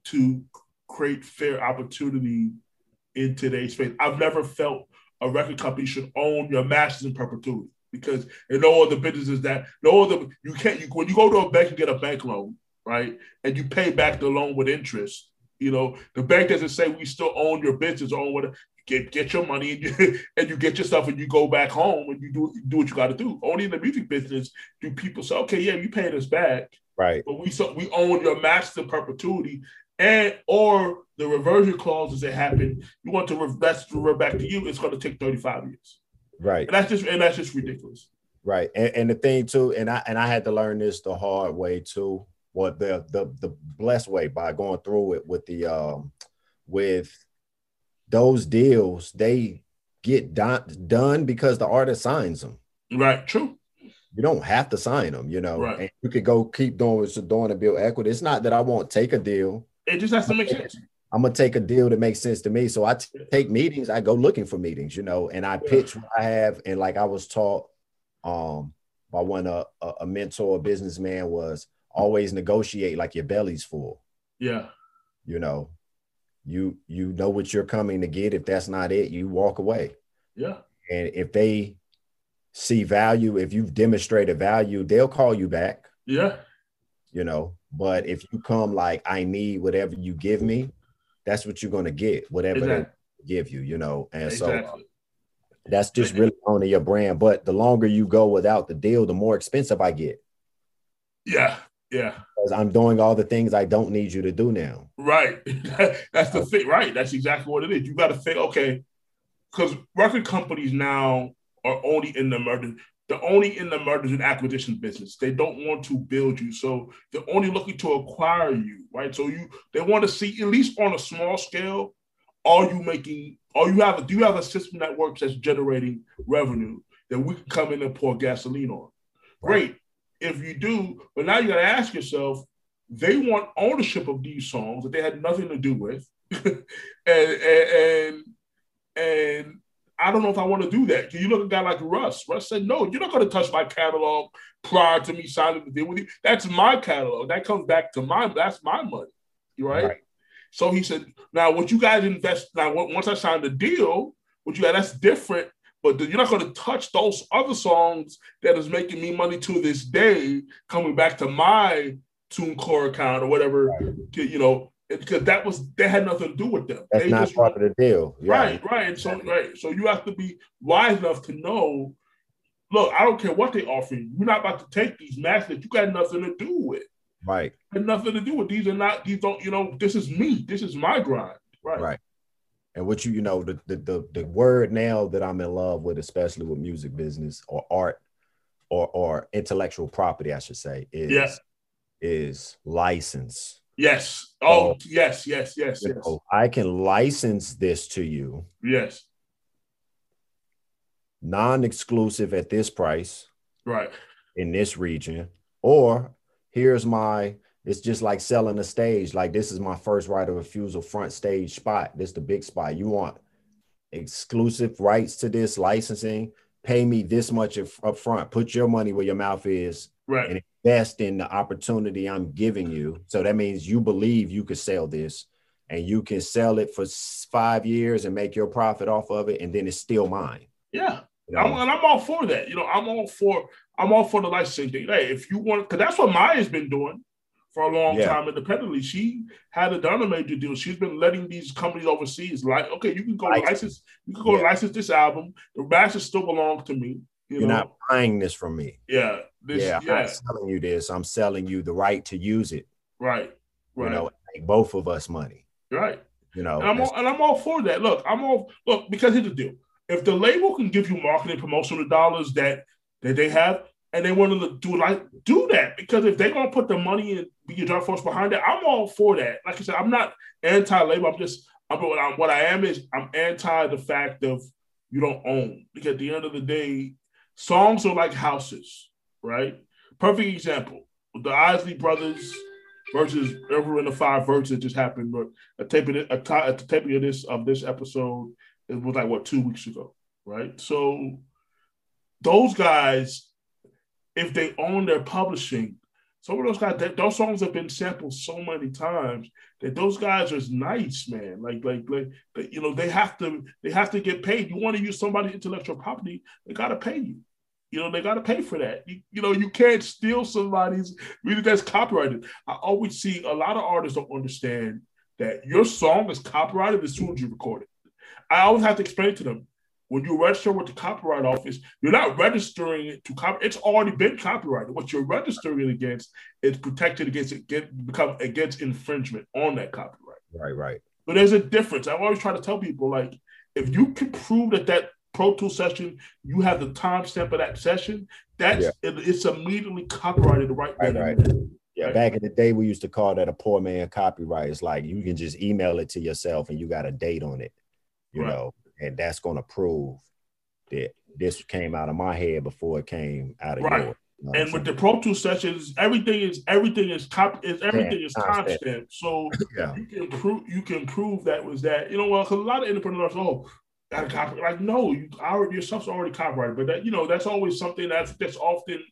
to create fair opportunity in today's space. I've never felt a record company should own your masters in perpetuity because in no other businesses that no other you can't you when you go to a bank and get a bank loan right? And you pay back the loan with interest you know? The bank doesn't say we still own your business or what get get your money and you, (laughs) and you get your stuff and you go back home and you do do what you got to do. Only in the music business do people say okay yeah you paying us back right. but we so we own your master perpetuity and or the reversion clauses that happen you want to re- that's to revert back to you it's going to take 35 years Right. and that's just and that's just ridiculous Right. And, and the thing too, and I and I had to learn this the hard way too. Well, the the the blessed way by going through it with the um with those deals, they get done done because the artist signs them. right true You don't have to sign them, you know. Right. And you could go keep doing what you're doing to build equity. It's not that I won't take a deal. It just has to make sense I'm gonna take a deal that makes sense to me. So I t- take meetings. I go looking for meetings, you know, and I pitch what I have. And like I was taught, um, by one uh, a, a mentor, a businessman was always negotiate like your belly's full. yeah You know, you you know what you're coming to get. If that's not it, you walk away. yeah And if they see value, if you've demonstrated value, they'll call you back. yeah You know, but if you come like I need whatever you give me, that's what you're gonna get. Whatever they give you, you know. And so uh, that's just really owning your brand. But the longer you go without the deal, the more expensive I get yeah yeah because I'm doing all the things I don't need you to do now. Right. (laughs) That's the thing. Right. That's exactly what it is. You got to think, okay, because record companies now are only in the murder. They're only in the mergers and acquisition business. They don't want to build you, so they're only looking to acquire you, right? So you they want to see at least on a small scale, are you making? Are you have? Do you have a system that works that's generating revenue that we can come in and pour gasoline on? Great. If you do, but now you got to ask yourself, they want ownership of these songs that they had nothing to do with, (laughs) and, and and and I don't know if I want to do that. Can you look at a guy like Russ? Russ said, "No, you're not going to touch my catalog prior to me signing the deal with you. That's my catalog. That comes back to my. That's my money, right?" Right. So he said, "Now, what you guys invest now? Once I sign the deal, what you got? That's different." But you're not going to touch those other songs that is making me money to this day, coming back to my TuneCore account or whatever, you know, because that was they had nothing to do with them. That's They not just- part of the deal. Yeah. Right, right. So right. So you have to be wise enough to know, look, I don't care what they offer you. You're not about to take these matches that you got nothing to do with. Right. Had nothing to do with. These are not, these don't, you know, this is me. This is my grind. Right. Right. And what you, you know, the, the the the word now that I'm in love with, especially with music business or art or or intellectual property, I should say, is Yeah. is license. Yes. Oh, yes, yes, yes, yes. know, I can license this to you, Yes. non-exclusive at this price Right. in this region, or here's my. It's just like selling a stage. Like this is my first right of refusal front stage spot. This is the big spot. You want exclusive rights to this licensing? Pay me this much up front. Put your money where your mouth is Right. and invest in the opportunity I'm giving you. So that means you believe you could sell this and you can sell it for five years and make your profit off of it, and then it's still mine. Yeah. You know? I'm, and I'm all for that. You know, I'm all for I'm all for the licensing thing. Hey, if you want, because that's what Maya's been doing for a long Yeah. time independently. She had done a major deal. She's been letting these companies overseas like, okay, you can go License. license, you can go Yeah. license this album. The masters still belong to me. You You're know, not buying this from me. yeah, this, yeah, I'm selling you this. I'm selling you the right to use it. right, You know, make both of us money. right. You know, And I'm all, and I'm all for that. Look, I'm all look because here's the deal: if the label can give you marketing promotional dollars that that they have, and they want to do like do that because if they're gonna put the money and be your drug force behind it, I'm all for that. Like I said, I'm not anti-label. I'm just I'm what, I'm what I am is I'm anti the fact of you don't own because at the end of the day, songs are like houses, right? Perfect example. the Isley brothers versus Earth, Wind & Fire versus just happened, but a a taping of this of this episode it was like what two weeks ago, right? So those guys, if they own their publishing, some of those guys, those songs have been sampled so many times that those guys are nice, man. Like, like, like, you know, they have to, they have to get paid. You want to use somebody's intellectual property, they got to pay you. You know, they got to pay for that. You, you, know, you can't steal somebody's music that's copyrighted. I always see a lot of artists don't understand that your song is copyrighted as soon as you record it. I always have to explain to them when you register with the copyright office, you're not registering it to copy. It's already been copyrighted. What you're registering it against is protected against it get become against infringement on that copyright. Right, right. But there's a difference. I always try to tell people like if you can prove that that Pro Tool session, you have the timestamp of that session. That's yeah. it, it's immediately copyrighted right, right, right. Yeah, right. back in the day, we used to call that a poor man copyright. It's like you can just email it to yourself and you got a date on it, you right. know, and that's going to prove that this came out of my head before it came out of right. yours. You know and with the Pro Tool sessions, everything is everything is cop is everything yeah, is constant. So (laughs) yeah. you can prove you can prove that was that. You know, well, because a lot of entrepreneurs, oh, got a copy. Like, no, you already your stuff's already copyrighted. But that you know, that's always something that's that's often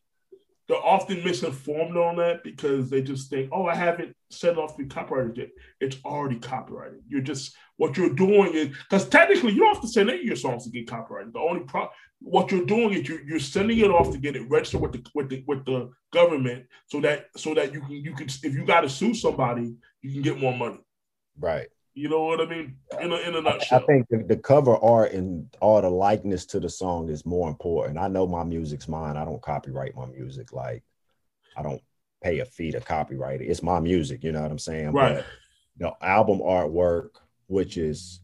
they're often misinformed on that because they just think, oh, I haven't set off the copyrighted yet. It's already copyrighted. You're just what you're doing is because technically you don't have to send any of your songs to get copyrighted. The only pro what you're doing is you're, you're sending it off to get it registered with the with the with the government so that so that you can you can if you got to sue somebody you can get more money. Right. You know what I mean? In a, in a nutshell. I think the, the, cover art and all the likeness to the song is more important. I know my music's mine. I don't copyright my music. Like I don't pay a fee to copyright it. It's my music. You know what I'm saying? Right. But the album artwork, which is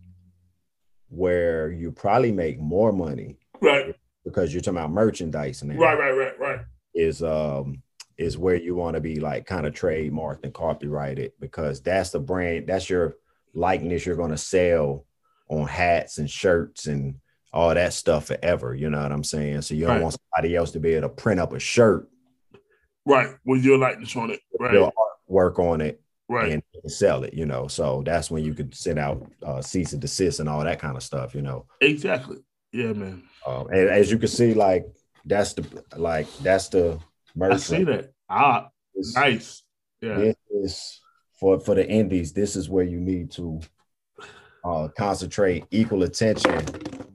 where you probably make more money. Right. Because you're talking about merchandise now. Right, right, right, right. Is um is where you want to be like kind of trademarked and copyrighted because that's the brand, that's your likeness you're going to sell on hats and shirts and all that stuff forever. You know what I'm saying? So you don't right. want somebody else to be able to print up a shirt, right, with your likeness on it, right, your artwork on it, right, and sell it. You know, so that's when you could send out uh, cease and desist and all that kind of stuff. You know, exactly. Yeah, man. Um, and as you can see, like that's the like that's the merch. I see that. Ah, it's, nice. Yeah. This is for for the indies, this is where you need to uh, concentrate equal attention,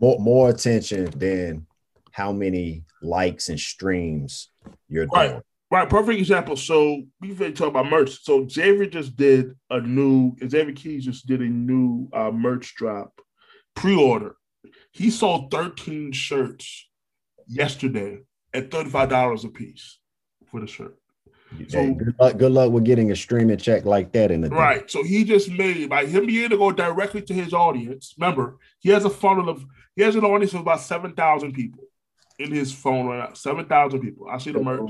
more more attention than how many likes and streams you're right. doing. Right, perfect example. So we've been talking about merch. So Xavier just did a new Xavier Keys just did a new uh, merch drop pre-order. He sold 13 shirts yesterday at $35 a piece for the shirt. So hey, good luck, good luck with getting a streaming check like that in the right. Day. So he just made by him being able to go directly to his audience. Remember, he has a funnel of he has an audience of about seven thousand people in his phone right now. Seven thousand people. I see the merch.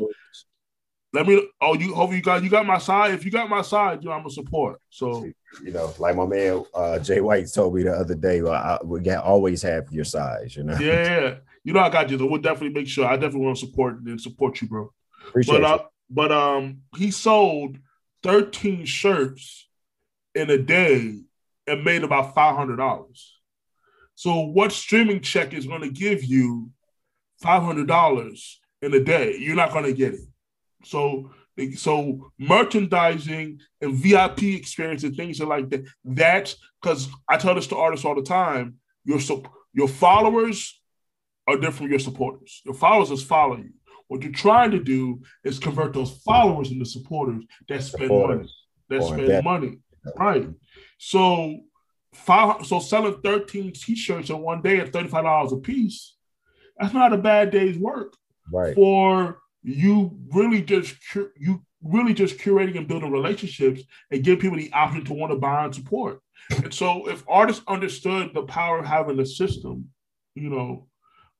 Let me. Oh, you. Hopefully, you got you got my side. If you got my side, you know I'm a support. So you know, like my man uh, Jay White told me the other day, well, I, we got always have your size. You know. Yeah, you know I got you. So we'll definitely make sure. I definitely want to support and support you, bro. Appreciate but, uh, but um, he sold 13 shirts in a day and made about $500. So, what streaming check is going to give you $500 in a day? You're not going to get it. So, so merchandising and VIP experience and things like that. That's because I tell this to artists all the time. Your your followers are different from your supporters. Your followers just follow you. What you're trying to do is convert those followers into supporters that spend money. That spend that. money. Right. So five so selling 13 t-shirts in one day at $35 a piece, that's not a bad day's work. Right. For you really just you really just curating and building relationships and give people the option to want to buy and support. And so if artists understood the power of having a system, you know,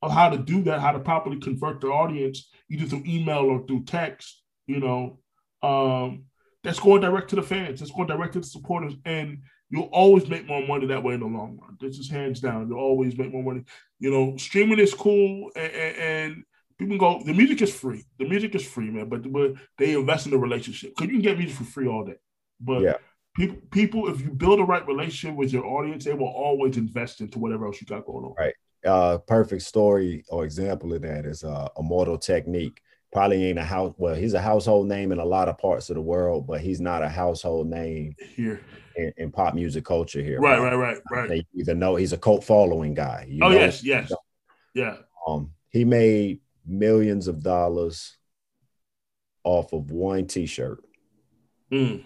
of how to do that, how to properly convert the audience, either through email or through text, you know, um, that's going direct to the fans, that's going direct to the supporters, and you'll always make more money that way in the long run. This is hands down. You'll always make more money. You know, streaming is cool, and, and, people go. The music is free. The music is free, man. But, but they invest in the relationship because you can get music for free all day. But Yeah. people, people, if you build a right relationship with your audience, they will always invest into whatever else you got going on. Right. Uh perfect story or example of that is uh immortal technique probably ain't a house well he's a household name in a lot of parts of the world but he's not a household name Here, in, in pop music culture here right, right, right, right. they either know he's a cult following guy you Oh know? yes, yes, yeah. um he made millions of dollars off of one t-shirt Mm.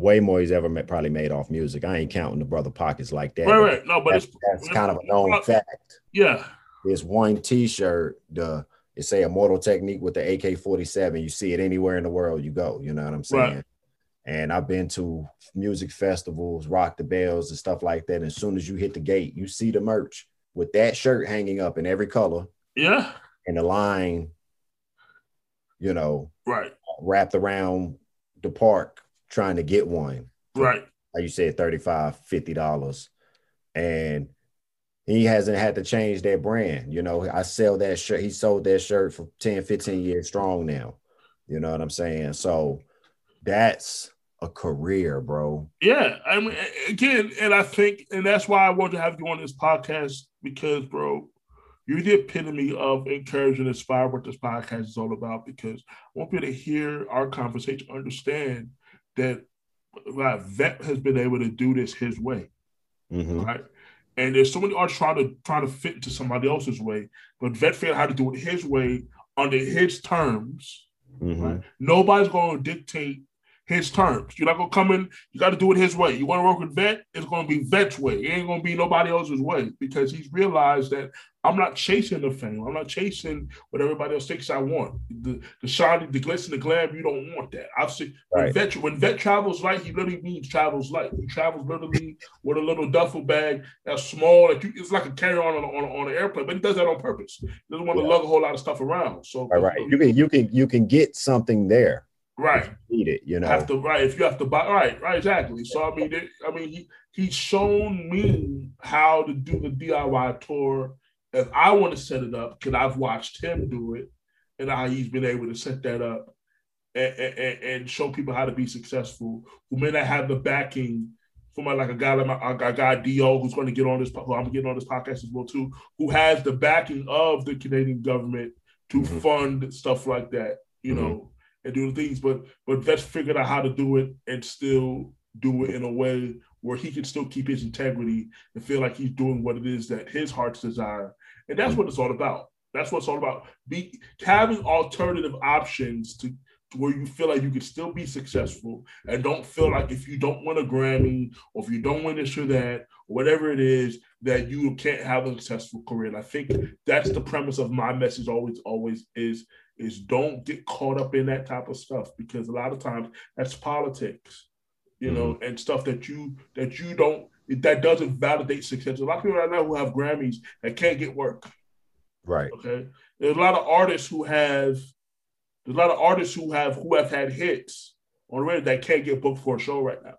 Way more he's ever ma- probably made off music i ain't counting the brother pockets like that Right, right. No, but that's, it's that's kind of a known fact yeah, This one T-shirt, the it say Immortal Technique with the AK-47. You see it anywhere in the world you go. You know what I'm saying? Right. And I've been to music festivals, rock the bells, and stuff like that. And as soon as you hit the gate, you see the merch with that shirt hanging up in every color yeah. and the line, you know, Right, wrapped around the park trying to get one. right. Like you said, 35 $50. And he hasn't had to change that brand. You know, I sell that shirt. He sold that shirt for 10, 15 years strong now. You know what I'm saying? So that's a career, bro. Yeah, I mean, again, and I think, and that's why I wanted to have you on this podcast because, bro, you're the epitome of encourage and inspire what this podcast is all about. Because I want people to hear our conversation, understand that uh, Vet has been able to do this his way, Mhm. right? And there's so many artists trying to trying to fit into somebody else's way, but Vet figured how to do it his way under his terms. Mhm. Right? Nobody's going to dictate his terms. You're not going to come in. You got to do it his way. You want to work with Vet? It's going to be Vet's way. It ain't going to be nobody else's way because he's realized that I'm not chasing the fame. I'm not chasing what everybody else thinks I want. The the shiny, the glitz, and the glam. You don't want that. I've seen when Right. Vet when Vet travels light. He literally means travels light. He travels literally with a little duffel bag that's small. Like you, it's like a carry on on, on, on an airplane, but he does that on purpose. He doesn't want to Yeah. lug a whole lot of stuff around. So Right, right. You can you can you can get something there. Right. Need it, you know. have to right if you have to buy right right exactly so i mean it, i mean he he's shown me how to do the diy tour if i want to set it up because i've watched him do it and how he's been able to set that up and, and, and show people how to be successful who may not have the backing from like a guy like my, a guy do who's going to get on this who i'm getting on this podcast as well too who has the backing of the canadian government to Mhm. fund stuff like that you Mhm. know and do the things, but but Vet's figured out how to do it and still do it in a way where he can still keep his integrity and feel like he's doing what it is that his heart's desire. And that's what it's all about. That's what it's all about. Be having alternative options to, where you feel like you can still be successful and don't feel like if you don't win a Grammy or if you don't win this or that whatever it is that you can't have a successful career. And I think that's the premise of my message always, always is is don't get caught up in that type of stuff because a lot of times that's politics, you know, mm-hmm. and stuff that you that you don't that doesn't validate success. A lot of people right now who have Grammys that can't get work. right. Okay, there's a lot of artists who have there's a lot of artists who have who have had hits on the radio that can't get booked for a show right now.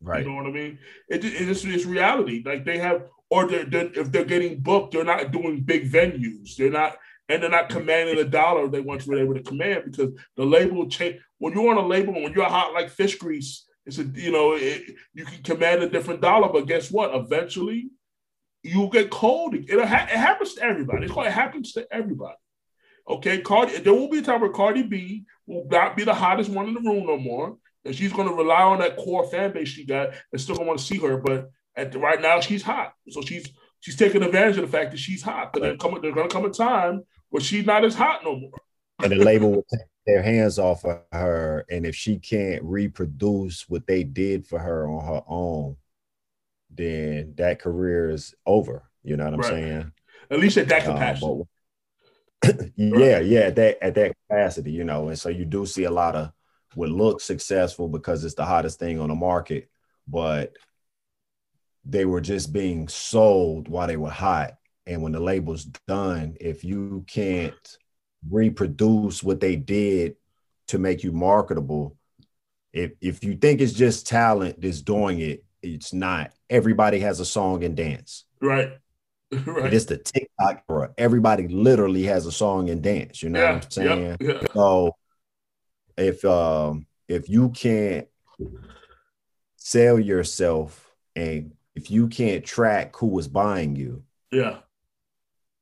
Right. You know what I mean? It, it, it's, it's reality. Like they have, or they're, they're, if they're getting booked, they're not doing big venues. They're not, and they're not commanding the dollar they once were able to command because the label change. When you're on a label, when you're hot like fish grease, it's a you know it, you can command a different dollar. But guess what? Eventually, you'll get cold. It, ha- it happens to everybody. Called it happens to everybody. Okay, Cardi. There will be a time where Cardi B will not be the hottest one in the room no more, and she's going to rely on that core fan base she got. And still going to want to see her, but at the, right now she's hot, so she's she's taking advantage of the fact that she's hot. But there's coming, there's going to come a time where she's not as hot no more. and the label will take their hands off of her. And if she can't reproduce what they did for her on her own, then that career is over. You know what I'm Right. saying? At least at that Uh, capacity. (clears throat) but- yeah, yeah, at that at that capacity, you know, and so you do see a lot of what looks successful because it's the hottest thing on the market, but they were just being sold while they were hot. And when the label's done, if you can't reproduce what they did to make you marketable, if if you think it's just talent that's doing it, it's not. Everybody has a song and dance. right. (laughs) right. It's the TikTok era. Everybody literally has a song and dance. You know yeah, what I'm saying? Yeah, yeah. So if um if you can't sell yourself and if you can't track who is buying you, yeah.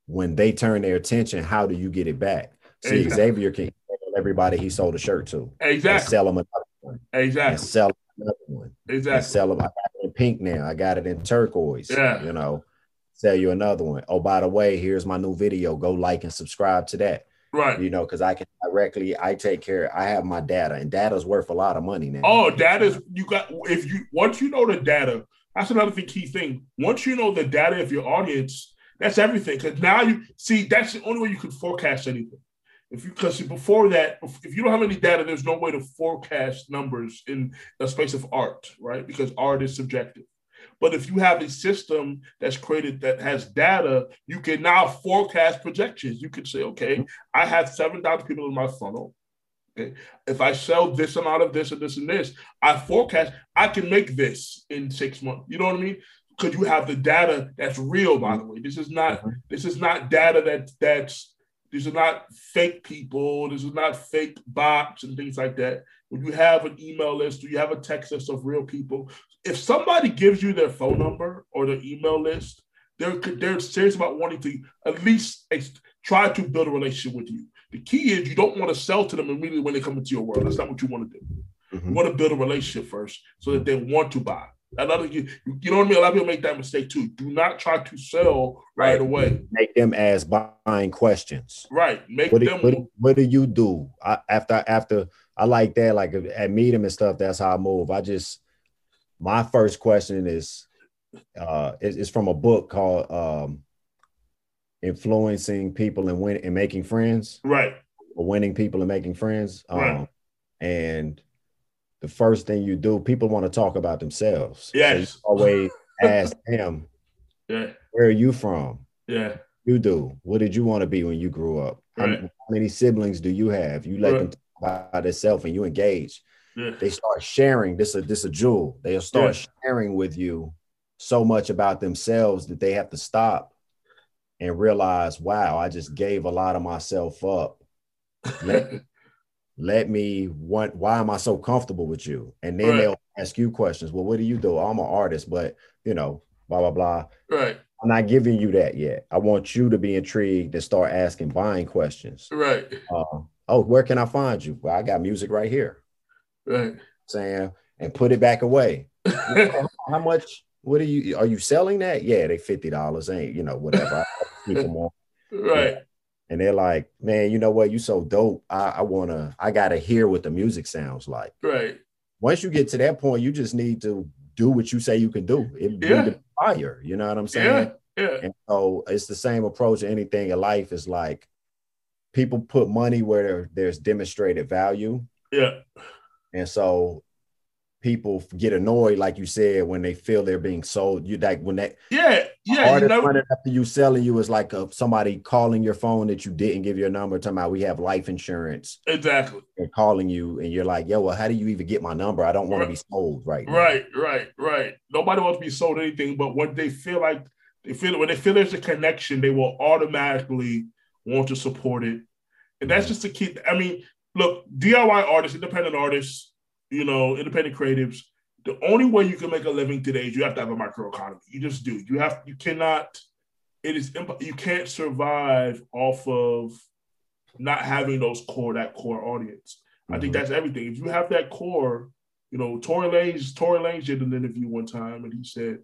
When they turn their attention, how do you get it back? See, exactly. Xavier can everybody he sold a shirt to. Exactly. sell them another one. Exactly. And sell another one. Exactly. And sell them. I got it in pink now. I got it in turquoise. Yeah. You know, sell you another one. Oh, by the way, here's my new video. Go like and subscribe to that. Right. You know, because I can directly, I take care, I have my data, and data's worth a lot of money now. Oh, data's you got if you once you know the data, that's another key thing. Once you know the data of your audience, that's everything. Because now you see that's the only way you can forecast anything. If you because before that, if you don't have any data, there's no way to forecast numbers in the space of art, right? Because art is subjective. But if you have a system that's created that has data, you can now forecast projections. You can say, okay. I have 7,000 people in my funnel. Okay. If I sell this amount of this and this and this, I forecast I can make this in six months. You know what I mean? Because you have the data that's real, by the way. This is not mm-hmm. this is not data that that's these are not fake people. This is not fake bots and things like that. When you have an email list do you have a text list of real people, if somebody gives you their phone number or their email list, they're they're serious about wanting to at least try to build a relationship with you. The key is you don't want to sell to them immediately when they come into your world. That's not what you want to do. Mm-hmm. You want to build a relationship first so that they want to buy. Another, you, you know what I mean? A lot of people make that mistake too. Do not try to sell right, away. Make them ask buying questions. Right. Make what do, them. What, what do you do I, after after? I like that. Like at Midem and stuff. That's how I move. I just my first question is uh is, is from a book called um influencing people and win and making friends. Right. Or winning people and making friends. Um, right. and the first thing you do, people want to talk about themselves. Yes. So always (laughs) ask them, yeah. where are you from? Yeah. You do. What did you want to be when you grew up? Right. How, many siblings do you have? You let right. them talk about themselves and you engage. Yeah. They start sharing. This a this a jewel. They'll start yeah. sharing with you so much about themselves that they have to stop and realize, wow, I just gave a lot of myself up. (laughs) let me want why am I so comfortable with you? And then right. they'll ask you questions. Well, what do you do? I'm an artist, but you know, blah blah blah. Right. I'm not giving you that yet. I want you to be intrigued and start asking buying questions. Right. Uh, oh, where can I find you? Well, I got music right here. Right. Saying and put it back away. (laughs) How much? What are you? Are you selling that? Yeah, they fifty dollars. Ain't you know whatever. keep them on. (laughs) Right and they're like, man, you know what? You so dope. I, I wanna, I gotta hear what the music sounds like. Right. Once you get to that point, you just need to do what you say you can do. It yeah. fire. You know what I'm saying? Yeah. Yeah. And so it's the same approach to anything in life. Is like people put money where there's demonstrated value. Yeah. And so people get annoyed, like you said, when they feel they're being sold. You like when that yeah yeah artist you know, running after you selling you is like a, somebody calling your phone that you didn't give your number, talking about we have life insurance. Exactly. And calling you, and you're like, yo, well, how do you even get my number? I don't want right. to be sold right. Now. Right, right, right. Nobody wants to be sold anything, but when they feel like they feel when they feel there's a connection, they will automatically want to support it. And that's mm-hmm. just the key. I mean, look, DIY artists, independent artists you know, independent creatives, the only way you can make a living today is you have to have a microeconomy. You just do. You have you cannot it is you can't survive off of not having those core that core audience. Mm-hmm. I think mm-hmm. that's everything. If you have that core, you know, Tory Lanez Tory Lanez did an interview one time and he said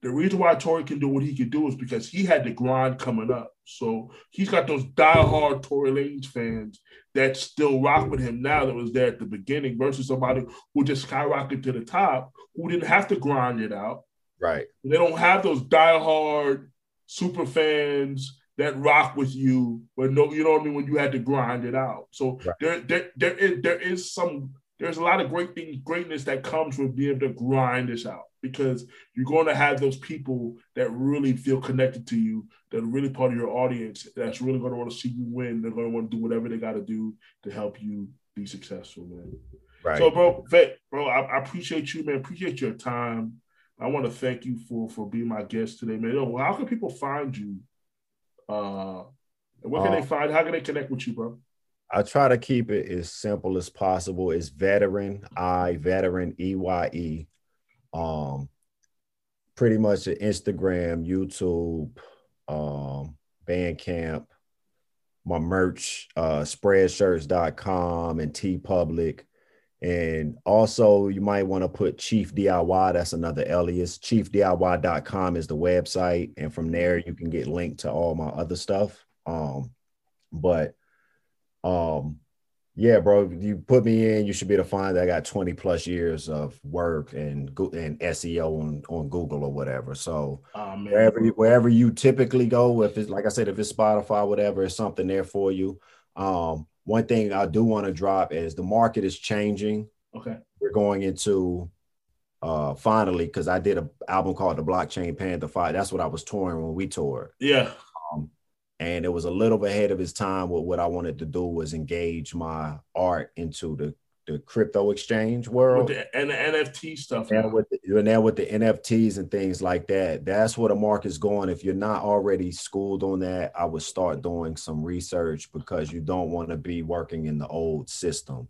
the reason why Tory can do what he can do is because he had the grind coming up. So he's got those diehard Tory Lanez fans that still rock with him now that was there at the beginning versus somebody who just skyrocketed to the top who didn't have to grind it out. Right. They don't have those diehard super fans that rock with you, but no, you know what I mean, when you had to grind it out. So right. there, there, there is there is some there's a lot of great things, greatness that comes with being able to grind this out because you're going to have those people that really feel connected to you, that are really part of your audience, that's really going to want to see you win. They're going to want to do whatever they got to do to help you be successful, man. Right. So, bro, Vet, bro, I, I, appreciate you, man. Appreciate your time. I want to thank you for for being my guest today, man. Yo, how can people find you? Uh, what can uh, they find? How can they connect with you, bro? I try to keep it as simple as possible. It's Veteran Eye veteran E Y E. Um, pretty much Instagram, YouTube, um, Bandcamp, my merch, uh, spreadshirts.com and TeePublic. And also, you might want to put Chief DIY. That's another alias. ChiefDIY.com is the website. And from there, you can get linked to all my other stuff. Um, but um, yeah, bro, you put me in, you should be able to find that I got 20 plus years of work and and SEO on, on Google or whatever. So oh, wherever wherever you typically go, if it's like I said, if it's Spotify, whatever, it's something there for you. Um, one thing I do want to drop is the market is changing. Okay. We're going into uh finally because I did an album called The Blockchain Panther Fight. That's what I was touring when we toured. Yeah and it was a little ahead of his time. What what I wanted to do was engage my art into the the crypto exchange world the, and the NFT stuff. And with the, now with the NFTs and things like that, that's where the market's going. If you're not already schooled on that, I would start doing some research because you don't want to be working in the old system.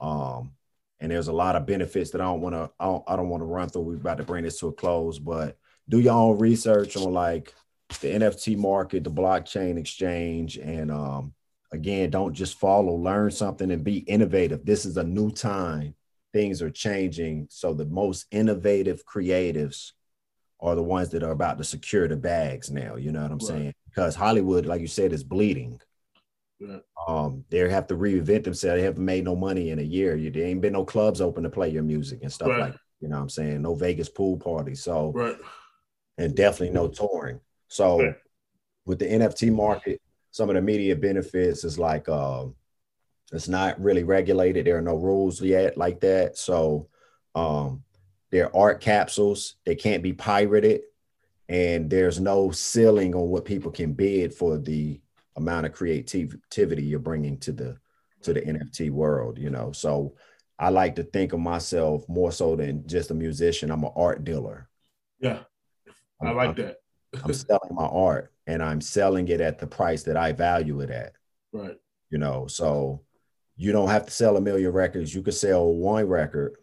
Um, and there's a lot of benefits that I don't want to. I don't, I don't want to run through. We're about to bring this to a close, but do your own research on like the NFT market, the blockchain exchange, and um, again, don't just follow, learn something and be innovative. This is a new time. Things are changing. So the most innovative creatives are the ones that are about to secure the bags now. You know what I'm right. saying? Because Hollywood, like you said, is bleeding. Um, they have to reinvent themselves. They haven't made no money in a year. You there ain't been no clubs open to play your music and stuff right. like you know what I'm saying? No Vegas pool parties. So right. and definitely no touring. So okay. with the NFT market, some of the immediate benefits is like um, it's not really regulated. There are no rules yet like that. So um, they're art capsules. They can't be pirated, and there's no ceiling on what people can bid for the amount of creativity you're bringing to the to the NFT world. You know, so I like to think of myself more so than just a musician. I'm an art dealer. Yeah, I like that. I'm (laughs) selling my art and I'm selling it at the price that I value it at. Right. You know, so you don't have to sell a million records. You could sell one record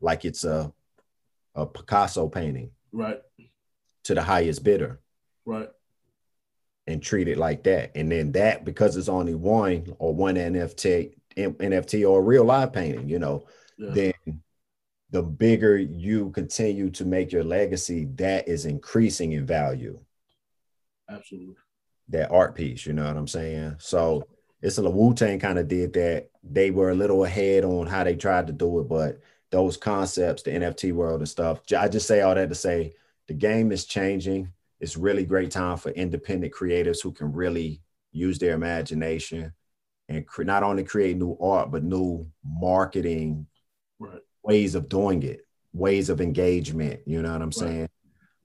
like it's a a Picasso painting. Right. To the highest bidder. Right. And treat it like that. And then that because it's only one or one NFT NFT or a real live painting, you know, yeah. then the bigger you continue to make your legacy, that is increasing in value. Absolutely. That art piece, you know what I'm saying? So it's a Wu Tang kind of did that. They were a little ahead on how they tried to do it, but those concepts, the NFT world and stuff, I just say all that to say the game is changing. It's really great time for independent creators who can really use their imagination and cre- not only create new art, but new marketing right ways of doing it, ways of engagement. You know what I'm saying?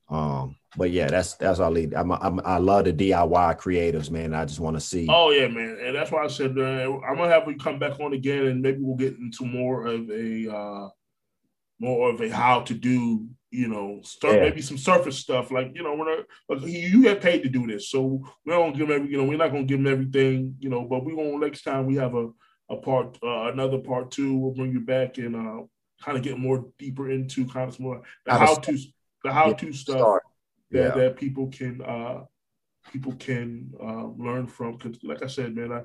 Um, but yeah, that's that's all. I I'm, I'm, i love the DIY creatives, man. I just want to see. Oh yeah, man, and that's why I said uh, I'm gonna have you come back on again, and maybe we'll get into more of a uh, more of a how to do. You know, start yeah. maybe some surface stuff like you know when like, you get paid to do this, so we don't give every you know we're not gonna give them everything, you know, but we gonna next time we have a a part uh, another part two, we'll bring you back and uh, kind of get more deeper into kind of more the how to the how to stuff that, yeah. that people can uh people can uh, learn from because like I said man I,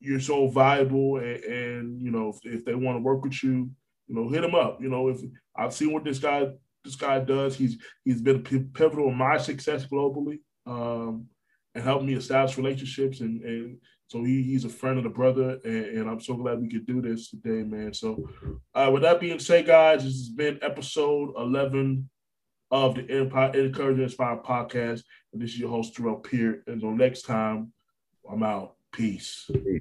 you're so valuable and, and you know if, if they want to work with you you know hit them up you know if I've seen what this guy this guy does he's he's been pivotal in my success globally um and helped me establish relationships and and so he, he's a friend of the brother, and, and, I'm so glad we could do this today, man. So, uh, with that being said, guys, this has been episode 11 of the Empire Encourage Inspire podcast. And this is your host, Durell Peart. Until next time, I'm out. Peace. Peace.